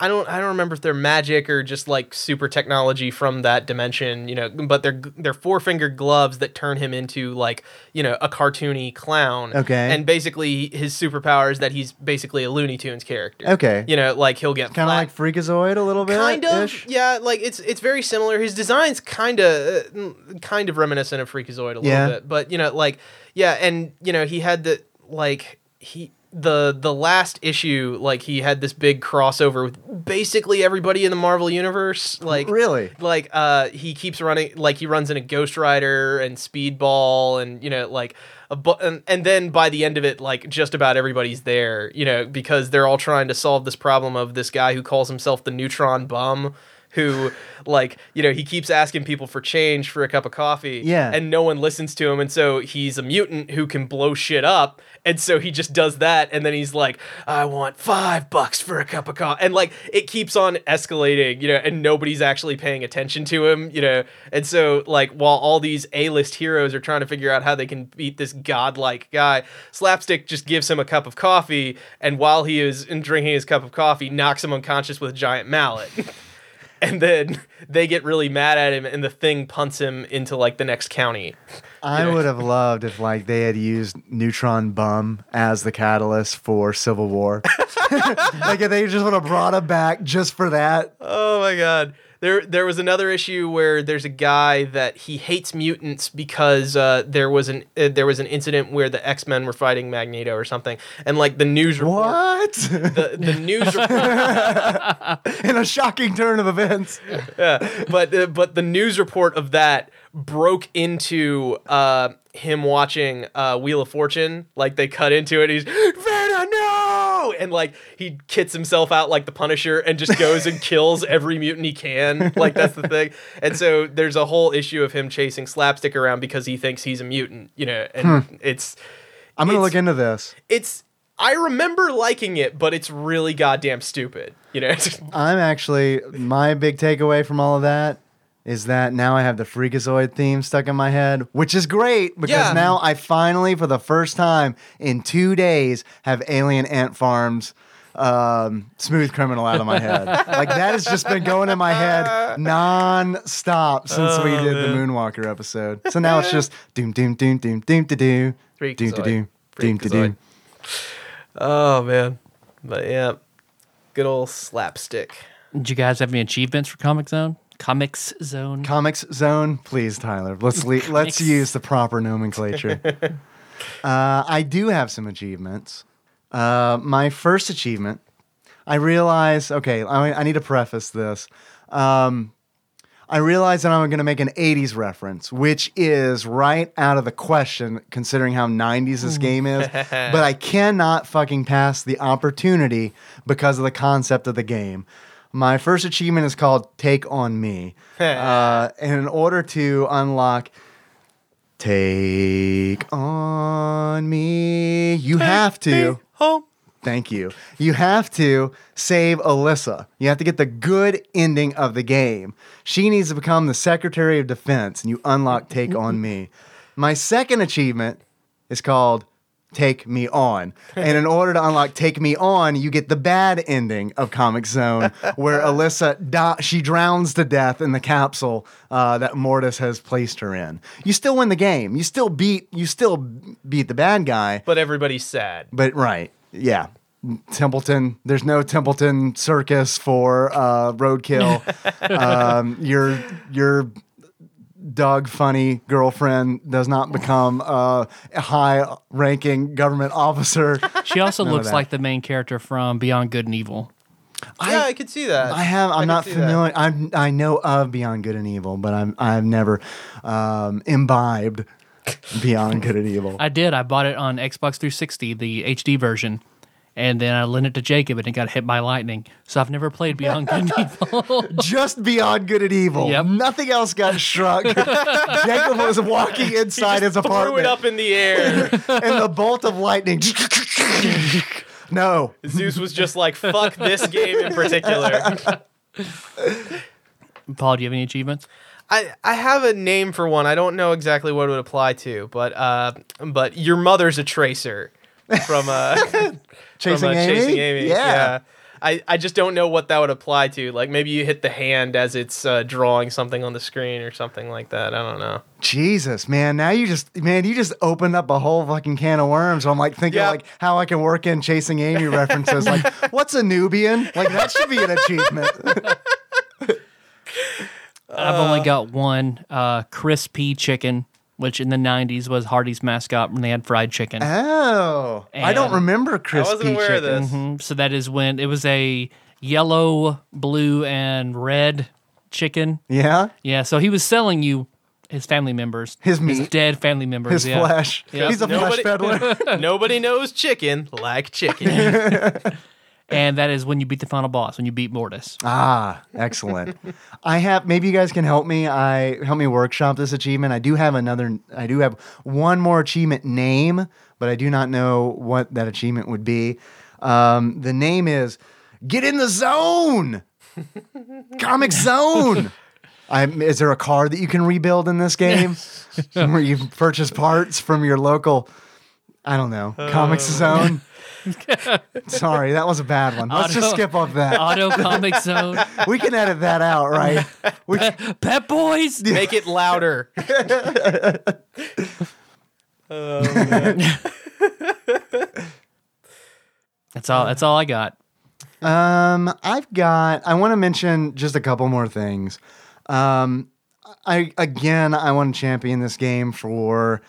I don't I don't remember if they're magic or just like super technology from that dimension, you know, but they're they're four finger gloves that turn him into like, you know, a cartoony clown. Okay. And basically his superpower is that he's basically a Looney Tunes character. Okay. You know, like he'll get kind of like Freakazoid a little bit. kind of ish. yeah like it's it's very similar his design's kind of uh, kind of reminiscent of freakazoid a little Yeah. bit but you know like yeah and you know he had the like he the the last issue like he had this big crossover with basically everybody in the marvel universe like Really? like uh he keeps running like he runs in a ghost rider and speedball and you know like a bu- and, and then by the end of it like just about everybody's there you know because they're all trying to solve this problem of this guy who calls himself the neutron bum who like you know he keeps asking people for change for a cup of coffee Yeah. and no one listens to him. And so he's a mutant who can blow shit up. And so he just does that. And then he's like i want five bucks for a cup of coffee and like it keeps on escalating you know and nobody's actually paying attention to him you know. And so like while all these a-list heroes are trying to figure out how they can beat this godlike guy slapstick just gives him a cup of coffee. And while he is in drinking his cup of coffee knocks him unconscious with a giant mallet and then they get really mad at him and the thing punts him into like the next county I Yeah. would have loved if like they had used Neutron Bum as the catalyst for Civil War. like if they just would have brought him back just for that. Oh my god. There there was another issue where there's a guy that he hates mutants because uh, there was an uh, there was an incident where the X-Men were fighting Magneto or something and like the news report What? the, the news report In a shocking turn of events. yeah, but uh, but the news report of that broke into uh, him watching uh, Wheel of Fortune. Like they cut into it. He's Vanna, no, and like he kits himself out like the Punisher and just goes and kills every mutant he can. Like that's the thing. And so there's a whole issue of him chasing Slapstick around because he thinks he's a mutant. You know, and hmm. it's I'm gonna It's- look into this. it's. I remember liking it, but it's really goddamn stupid. You know. I'm actually my big takeaway from all of that is that now I have the Freakazoid theme stuck in my head, which is great because Yeah. now I finally, for the first time in two days, have Alien Ant Farm's um, Smooth Criminal out of my head. like that has just been going in my head non-stop since we did the Moonwalker episode. So now it's just doom doom doom doom doom to do doom to Freakazoid. doom to do. Freakazoid. Oh man, but yeah, good old slapstick. Did you guys have any achievements for Comic Zone? Comix Zone. Comix Zone, please, Tyler. Let's le- let's use the proper nomenclature. uh, I do have some achievements. Uh, my first achievement, I realize. Okay, I, I need to preface this. Um, I realize that I'm going to make an 80s reference, which is right out of the question considering how 90s this game is. but I cannot fucking pass the opportunity because of the concept of the game. My first achievement is called Take On Me. uh, and in order to unlock Take On Me, you have to. Home. Thank you. You have to save Alyssa. You have to get the good ending of the game. She needs to become the Secretary of Defense, and you unlock Take On Me. My second achievement is called Take Me On. And in order to unlock Take Me On, you get the bad ending of Comic Zone, where Alyssa she drowns to death in the capsule uh, that Mortus has placed her in. You still win the game. You still beat you still beat the bad guy. But everybody's sad. But right, yeah. Templeton. There's no Templeton circus for uh, roadkill. um, your your Doug Funnie girlfriend does not become a high ranking government officer. She also None looks like the main character from Beyond Good and Evil. yeah, I could see that. I have. I'm could not see that. familiar. I'm. I know of Beyond Good and Evil, but I'm. I've never um, imbibed Beyond Good and Evil. I did. I bought it on Xbox 360, the HD version, and then I lent it to Jacob, and it got hit by lightning. So I've never played Beyond Good and Evil. Just Beyond Good and Evil. Yep. Nothing else got struck. Jacob was walking inside his apartment. Threw it up in the air. and the bolt of lightning. no. Zeus was just like, "Fuck this game in particular." Paul, do you have any achievements? I, I have a name for one. I don't know exactly what it would apply to, but uh, but your mother's a tracer from uh, Chasing from, uh, Amy? Chasing Amy. Yeah. I, I just don't know what that would apply to. Like maybe you hit the hand as it's uh, drawing something on the screen or something like that. I don't know. Jesus, man. Now you just, man, you just opened up a whole fucking can of worms. I'm like thinking Yeah. like how I can work in Chasing Amy references. like, what's a Nubian? Like that should be an achievement. I've only got one uh, crispy chicken, which in the 90s was Hardee's mascot when they had fried chicken. oh, I don't remember crispy I wasn't aware of chicken. this. Mhm. So that is when it was a yellow, blue, and red chicken. Yeah, Yeah, so he was selling you his family members, His meat. dead family members, his yeah. flesh. Yeah. He's a Nobody- flesh peddler. Nobody knows chicken like chicken. And that is when you beat the final boss, when you beat Mortus. ah, excellent. I have maybe you guys can help me. I help me workshop this achievement. I do have another. I do have one more achievement name, but I do not know what that achievement would be. Um, the name is "Get in the Zone." Comic Zone. I'm, is there a car that you can rebuild in this game where you purchase parts from your local? I don't know. Comix Zone. Sorry, that was a bad one. Let's just skip off that. Auto Comic Zone. We can edit that out, right? We, Pet Boys. Make it louder. That's all. That's all I got. um, I've got. I want to mention just a couple more things. Um, I again, I want to champion this game for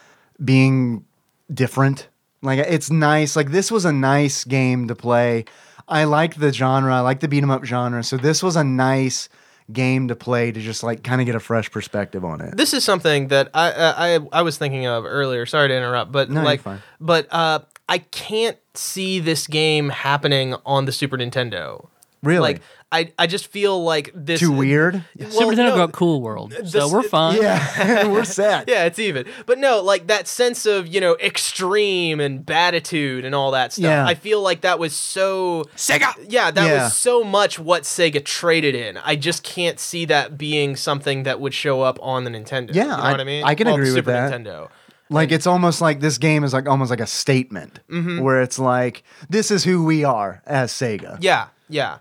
being different. Like it's nice. Like this was a nice game to play. I like the genre. I like the beat 'em up genre. So this was a nice game to play to just like kind of get a fresh perspective on it. this is something that I I I was thinking of earlier. Sorry to interrupt, but No, you're like, fine. but uh, I can't see this game happening on the Super Nintendo. Really? Like, I I just feel like this Too weird. Well, Super Nintendo no, got Cool World, so we're fine. Yeah, we're set. Yeah, it's even. But no, like that sense of, you know, extreme and batitude and all that stuff. Yeah. I feel like that was so Sega. Yeah, that Yeah. was so much what Sega traded in. I just can't see that being something that would show up on the Nintendo. Yeah, you know I- what I mean? I can Well, the agree with that. Nintendo. Like it's almost like this game is like almost like a statement Mm-hmm. where it's like this is who we are as Sega. Yeah, yeah.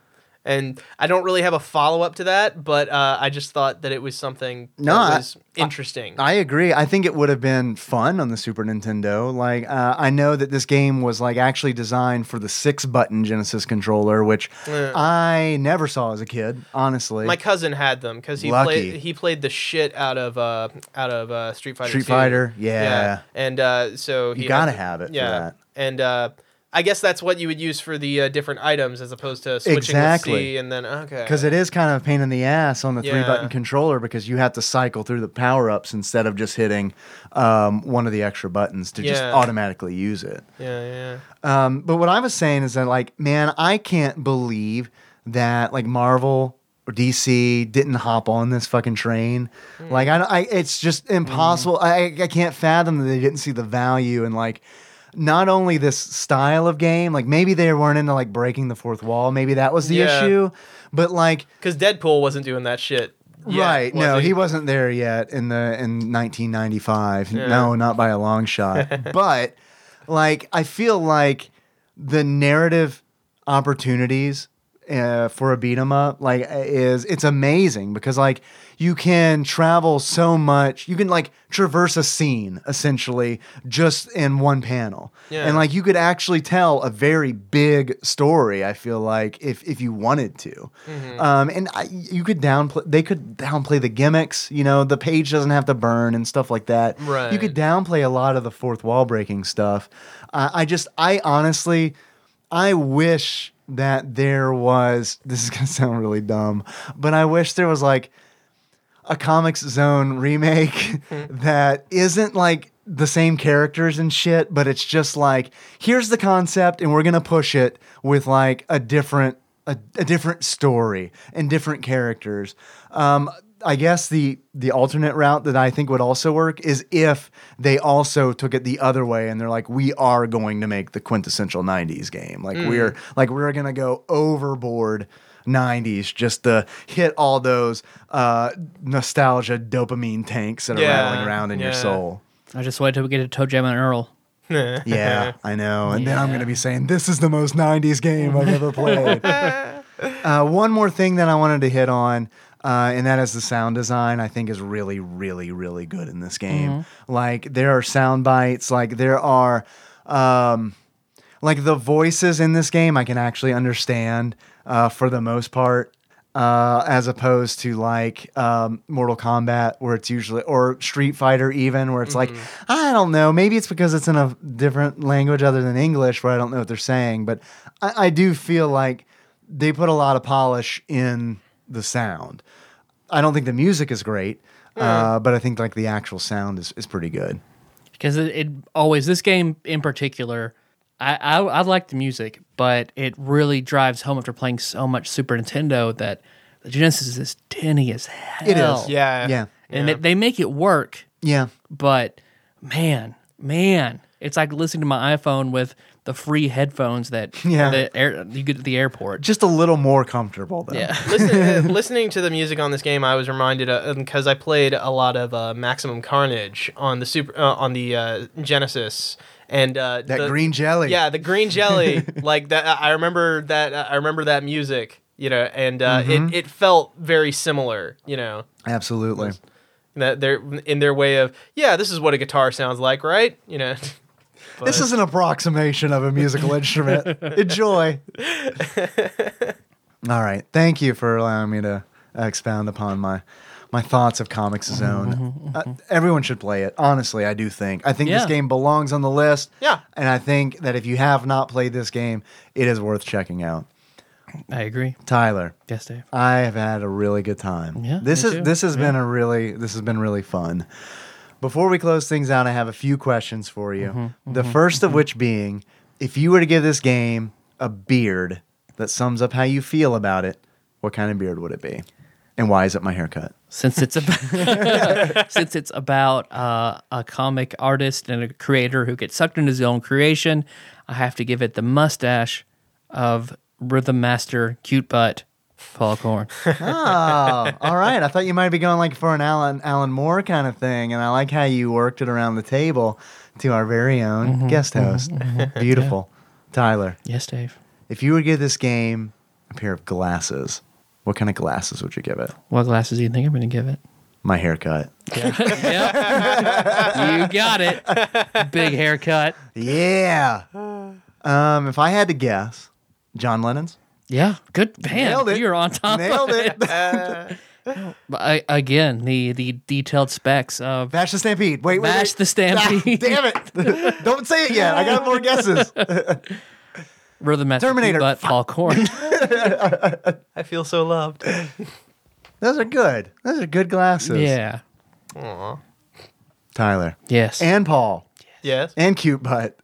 And I don't really have a follow up to that, but uh, I just thought that it was something No, that I- was interesting. I agree. I think it would have been fun on the Super Nintendo. Like uh, I know that this game was like actually designed for the six button Genesis controller, which Yeah. I never saw as a kid. Honestly, My cousin had them because he Lucky. played he played the shit out of uh, out of uh, Street Fighter. Street 2. Fighter, yeah. yeah. and uh, so he You gotta had- have it for Yeah, that. and uh, I guess that's what you would use for the uh, different items as opposed to switching Exactly. with C and then okay. because it is kind of a pain in the ass on the three button controller because you have to cycle through the power ups instead of just hitting um, one of the extra buttons to just automatically use it. yeah, yeah. Um, but what I was saying is that, like, man, I can't believe that like Marvel or DC didn't hop on this fucking train. Like, I, I, it's just impossible. I, I can't fathom that they didn't see the value in like. Not only this style of game, like maybe they weren't into like breaking the fourth wall, maybe that was the Yeah. issue. But like, Because Deadpool wasn't doing that shit. yet, right? no, he? wasn't there yet in the in 1995. No, not by a long shot. but like, I feel like the narrative opportunities uh, for a beat 'em up like is it's amazing because like you can travel so much. You can like traverse a scene essentially just in one panel, Yeah. and like you could actually tell a very big story. I feel like if if you wanted to, um, and I, you could downplay. They could downplay the gimmicks. You know, the page doesn't have to burn and stuff like that. You could downplay a lot of the fourth wall breaking stuff. Uh, I just, I honestly, I wish that there was. This is gonna sound really dumb, but I wish there was like a Comix Zone remake that isn't like the same characters and shit, but it's just like here's the concept and we're gonna push it with like a different a, a different story and different characters. Um, I guess the the alternate route that I think would also work is if they also took it the other way and they're like, we are going to make the quintessential '90s game. Like we're like we're gonna go overboard 90s just to hit all those uh, nostalgia dopamine tanks that are Yeah, rattling around in your yeah. soul. I just wait till we get to ToeJam and Earl. Yeah, I know. And then I'm going to be saying, this is the most 90s game I've ever played. uh, one more thing that I wanted to hit on. Uh, and that is the sound design. I think is really, really, really good in this game. Like there are sound bites. Like there are, um, like the voices in this game. I can actually understand uh, for the most part. Uh, as opposed to like um, Mortal Kombat, where it's usually or Street Fighter, even where it's like I don't know, maybe it's because it's in a different language other than English, where I don't know what they're saying. But I, I do feel like they put a lot of polish in the sound. I don't think the music is great, uh, but I think like the actual sound is, is pretty good. because it, it always this game in particular I, I I like the music, but it really drives home after playing so much Super Nintendo that the Genesis is tinny as hell. It is. Yeah. Yeah, and They, they make it work, yeah. but man, man, it's like listening to my iPhone with the free headphones that Yeah. the air, you get at the airport. Just a little more comfortable though. yeah, Listen, uh, listening to the music on this game, I was reminded because I played a lot of uh, Maximum Carnage on the super uh, on the uh, Genesis, and uh, That the- green jelly. Yeah, the green jelly, like that. I remember that. I remember that music. You know, and uh, Mm-hmm. it it felt very similar. You know, absolutely. that they're in their way of yeah, this is what a guitar sounds like, right? You know. This is an approximation of a musical instrument. Enjoy. All right. Thank you for allowing me to expound upon my my thoughts of Comix Zone. Mm-hmm, uh, mm-hmm, mm-hmm. everyone should play it. Honestly, I do think. I think this game belongs on the list. Yeah. And I think that if you have not played this game, it is worth checking out. I agree. Tyler, Yes, Dave. I have had a really good time. Yeah, this is too. this has been a really this has been really fun. Before we close things out, I have a few questions for you. Mm-hmm, the 1st of which being, if you were to give this game a beard that sums up how you feel about it, what kind of beard would it be? And why is it my haircut? since it's about since it's about uh, a comic artist and a creator who gets sucked into his own creation, I have to give it the mustache of Rhythm Master Cute Butt Paul Corn. Oh, all right. I thought you might be going like for an Alan Alan Moore kind of thing, and I like how you worked it around the table to our very own Mm-hmm, guest host. Beautiful, Tyler. yes, Dave. If you would give this game a pair of glasses, what kind of glasses would you give it? What glasses do you think I'm going to give it? My haircut. Yeah, you got it. Big haircut. Yeah. Um, if I had to guess, John Lennon's. Yeah, good man. Nailed it. You're on top. Nailed of it. But I, again, the the detailed specs of Vash the Stampede. Wait, wait, Vash wait. the Stampede. Ah, damn it. Don't say it yet. I got more guesses. Rhythm Master Terminator. But Butt Paul Corn. I feel so loved. Those are good. Those are good glasses. yeah. Aw. Tyler. Yes. And Paul. Yes. and cute butt.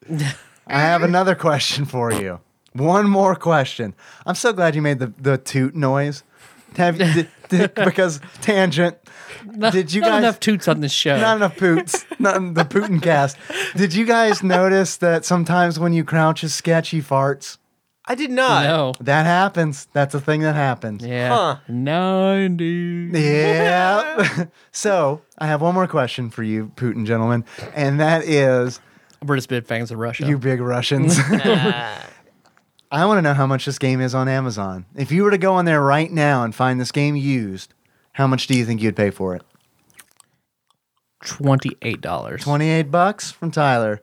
I have another question for you. One more question. I'm so glad you made the, the toot noise. Have did, did- because tangent. Not- did you not guys enough toots on this show? not enough poots, not in the Putin cast? Did you guys notice that sometimes when you crouch is sketchy farts? I did not. no. That happens. That's a thing that happens. Yeah. Huh. Ninety. Yeah. so I have one more question for you, Putin gentlemen, and that is We're just big fans of Russia. you big Russians. I want to know how much this game is on Amazon. If you were to go on there right now and find this game used, how much do you think you'd pay for it? Twenty-eight dollars. 28 bucks from Tyler.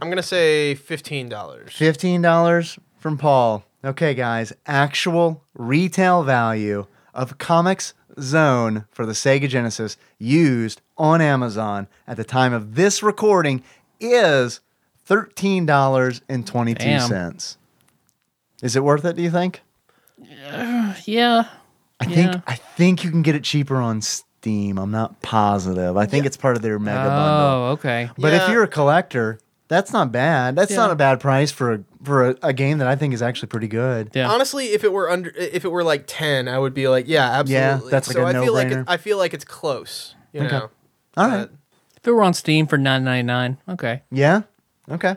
I'm gonna say fifteen dollars. $15 from Paul. Okay, guys, actual retail value of Comix Zone for the Sega Genesis used on Amazon at the time of this recording is $13.22. Is it worth it, do you think? Uh, yeah. I think Yeah. I think you can get it cheaper on Steam. I'm not positive. I think it's part of their mega bundle. Oh, okay. But if you're a collector, that's not bad. That's not a bad price for a, for a, a game that I think is actually pretty good. Yeah. Honestly, if it were under, if it were like ten, I would be like, yeah, absolutely. Yeah, that's like so a I feel like it, I feel like it's close. You Okay. know. All right. But- If it were on Steam for nine ninety nine, okay. Yeah. Okay.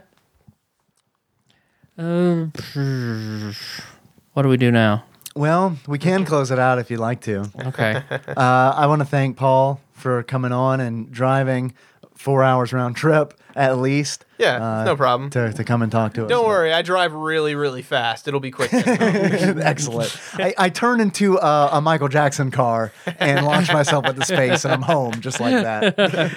Uh, what do we do now? Well, we can close it out if you'd like to. Okay. Uh, I want to thank Paul for coming on and driving four hours round trip at least. Yeah, uh, no problem. To, to come and talk to us. Don't worry, I drive really, really fast. It'll be quick. Excellent. I, I turn into a, a Michael Jackson car and launch myself into space, and I'm home just like that.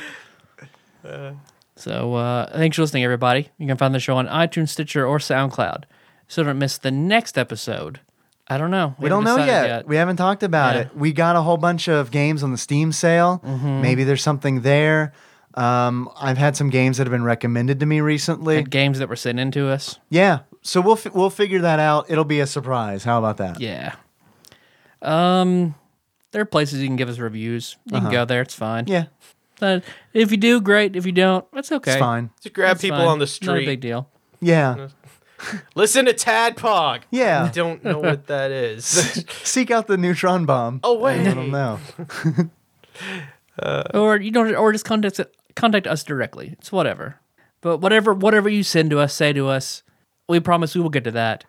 So uh, thanks for listening, everybody. You can find the show on iTunes, Stitcher, or SoundCloud. So don't miss the next episode. I don't know. We don't know haven't yet. We haven't talked about Yeah. it. We got a whole bunch of games on the Steam sale. Mm-hmm. Maybe there's something there. Um, I've had some games that have been recommended to me recently. And games that were sent into us. yeah, so we'll fi- we'll figure that out. It'll be a surprise. How about that? Yeah. Um, there are places you can give us reviews. You can go there. It's fine. Yeah, Uh, if you do, great. If you don't, that's okay. it's fine. Just grab It's people fine. on the Not a street. big deal. Yeah, Listen to Tadpog. Yeah. I don't know what that is. seek out the neutron bomb. oh wait. I don't know. or you don't, or just contact contact us directly. It's whatever. But whatever whatever you send to us, say to us, we promise we will get to that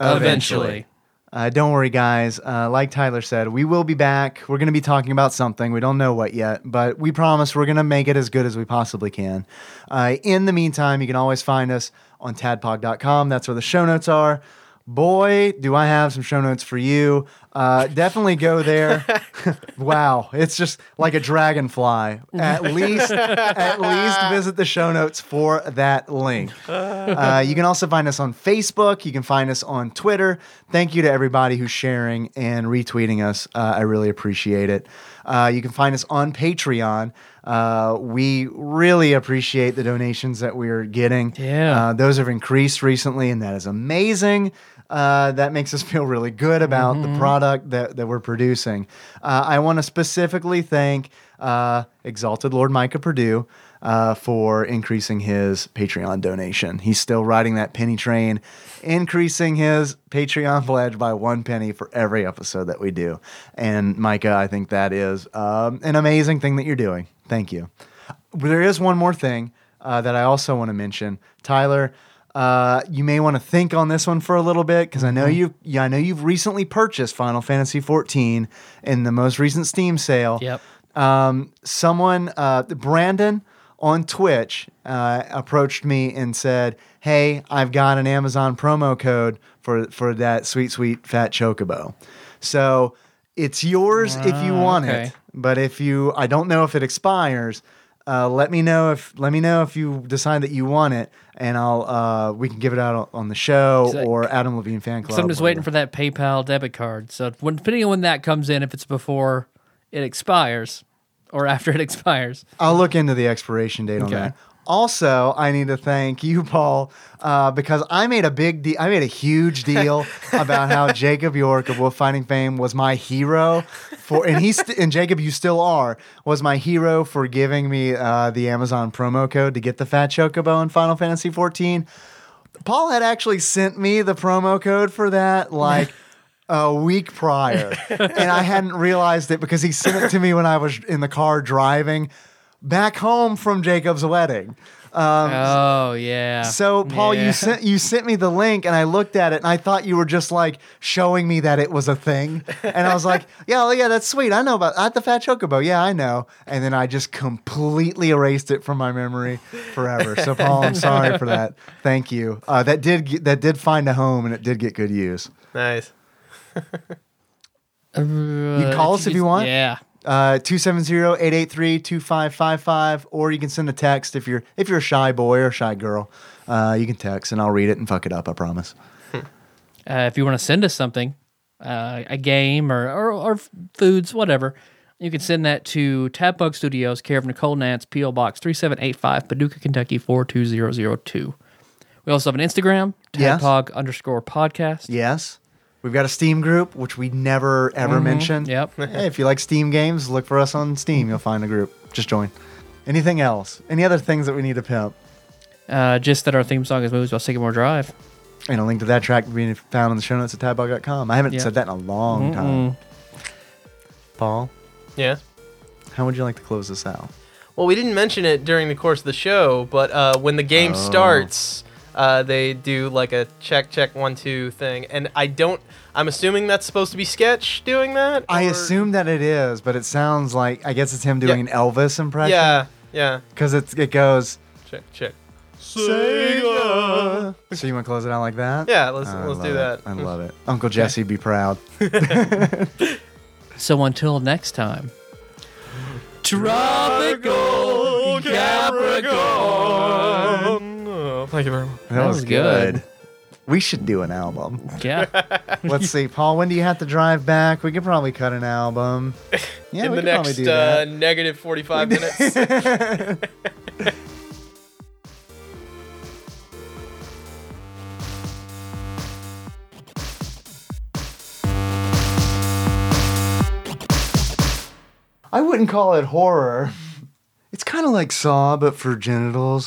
Eventually. Uh, don't worry, guys. Uh, like Tyler said, we will be back. We're going to be talking about something. We don't know what yet, but we promise we're going to make it as good as we possibly can. Uh, in the meantime, you can always find us on tadpog.com. That's where the show notes are. Boy, do I have some show notes for you. Uh, definitely go there. wow, it's just like a dragonfly. At least, at least visit the show notes for that link. Uh, you can also find us on Facebook. You can find us on Twitter. Thank you to everybody who's sharing and retweeting us. Uh, I really appreciate it. Uh, you can find us on Patreon. Uh, we really appreciate the donations that we're getting. Yeah. Uh, those have increased recently, and that is amazing. Uh, that makes us feel really good about the product that, that we're producing. Uh, I want to specifically thank uh, Exalted Lord Micah Purdue uh, for increasing his Patreon donation. He's still riding that penny train, increasing his Patreon pledge by one penny for every episode that we do. And Micah, I think that is um, an amazing thing that you're doing. Thank you. There is one more thing uh, that I also want to mention. Tyler, uh, you may want to think on this one for a little bit because I know you. Yeah, I know you've recently purchased Final Fantasy XIV in the most recent Steam sale. Yep. Um, someone, uh, Brandon on Twitch, uh, approached me and said, "Hey, I've got an Amazon promo code for for that sweet, sweet fat chocobo. So it's yours if you Ah, want okay. it, but if you, I don't know if it expires." Uh, let me know if let me know if you decide that you want it, and I'll uh, we can give it out on- the show or Adam Levine fan club. So I'm just waiting for that PayPal debit card. So when, depending on when that comes in, if it's before it expires or after it expires, I'll look into the expiration date on Okay. that. Also, I need to thank you, Paul, uh, because I made a big deal. I made a huge deal about how Jacob York of Wolf Fighting fame was my hero for, and he's st- and Jacob, you still are, was my hero for giving me uh, the Amazon promo code to get the Fat Chocobo in Final Fantasy 14. Paul had actually sent me the promo code for that, like. a week prior, and I hadn't realized it because he sent it to me when I was in the car driving back home from Jacob's wedding. oh yeah. So Paul, Yeah. you sent you sent me the link, and I looked at it, and I thought you were just like showing me that it was a thing, and I was like, yeah, oh, yeah, that's sweet. I know about at the Fat Chocobo. Yeah, I know. And then I just completely erased it from my memory forever. So Paul, I'm sorry for that. Thank you. Uh, that did that did find a home, and it did get good use. Nice. you can call us if you want. Yeah. Uh, 270-883-2555 or you can send a text if you're if you're a shy boy or a shy girl uh, you can text and i'll read it and fuck it up i promise Uh, if you want to send us something, uh, a game or, or or foods, whatever, you can send that to Tadpog Studios, care of Nicole Nance, PO Box three seven eight five, Paducah, Kentucky four two zero zero two. We also have an Instagram, Yes. Tadpog underscore podcast. Yes. We've got a Steam group, which we never ever mention. Yep. Hey, if you like Steam games, look for us on Steam. You'll find a group. Just join. Anything else? Any other things that we need to pimp? Uh, just that our theme song is Moves by Sycamore Drive. And a link to that track being found in the show notes at tadpog.com. I haven't Yeah. said that in a long time. Paul, Yeah. how would you like to close this out? Well, we didn't mention it during the course of the show, but uh, when the game Oh. starts, uh, they do like a check, check, one, two thing, and I don't. I'm assuming that's supposed to be Sketch doing that. I assume that it is, but it sounds like I guess it's him doing an Elvis impression. Yeah, yeah. Because it's it goes. Check, check. Sega. So you want to close it out like that? Yeah, let's I let's do it. that. I love it. Uncle Jesse, be proud. So until next time. Tropical Capricorn. Oh, thank you very much. That, was, was good. good. We should do an album. Yeah. Let's see, Paul. When do you have to drive back? We could probably cut an album. Yeah, In we the could probably next do uh, that. negative 45 minutes. I wouldn't call it horror. It's kind of like Saw, but for genitals.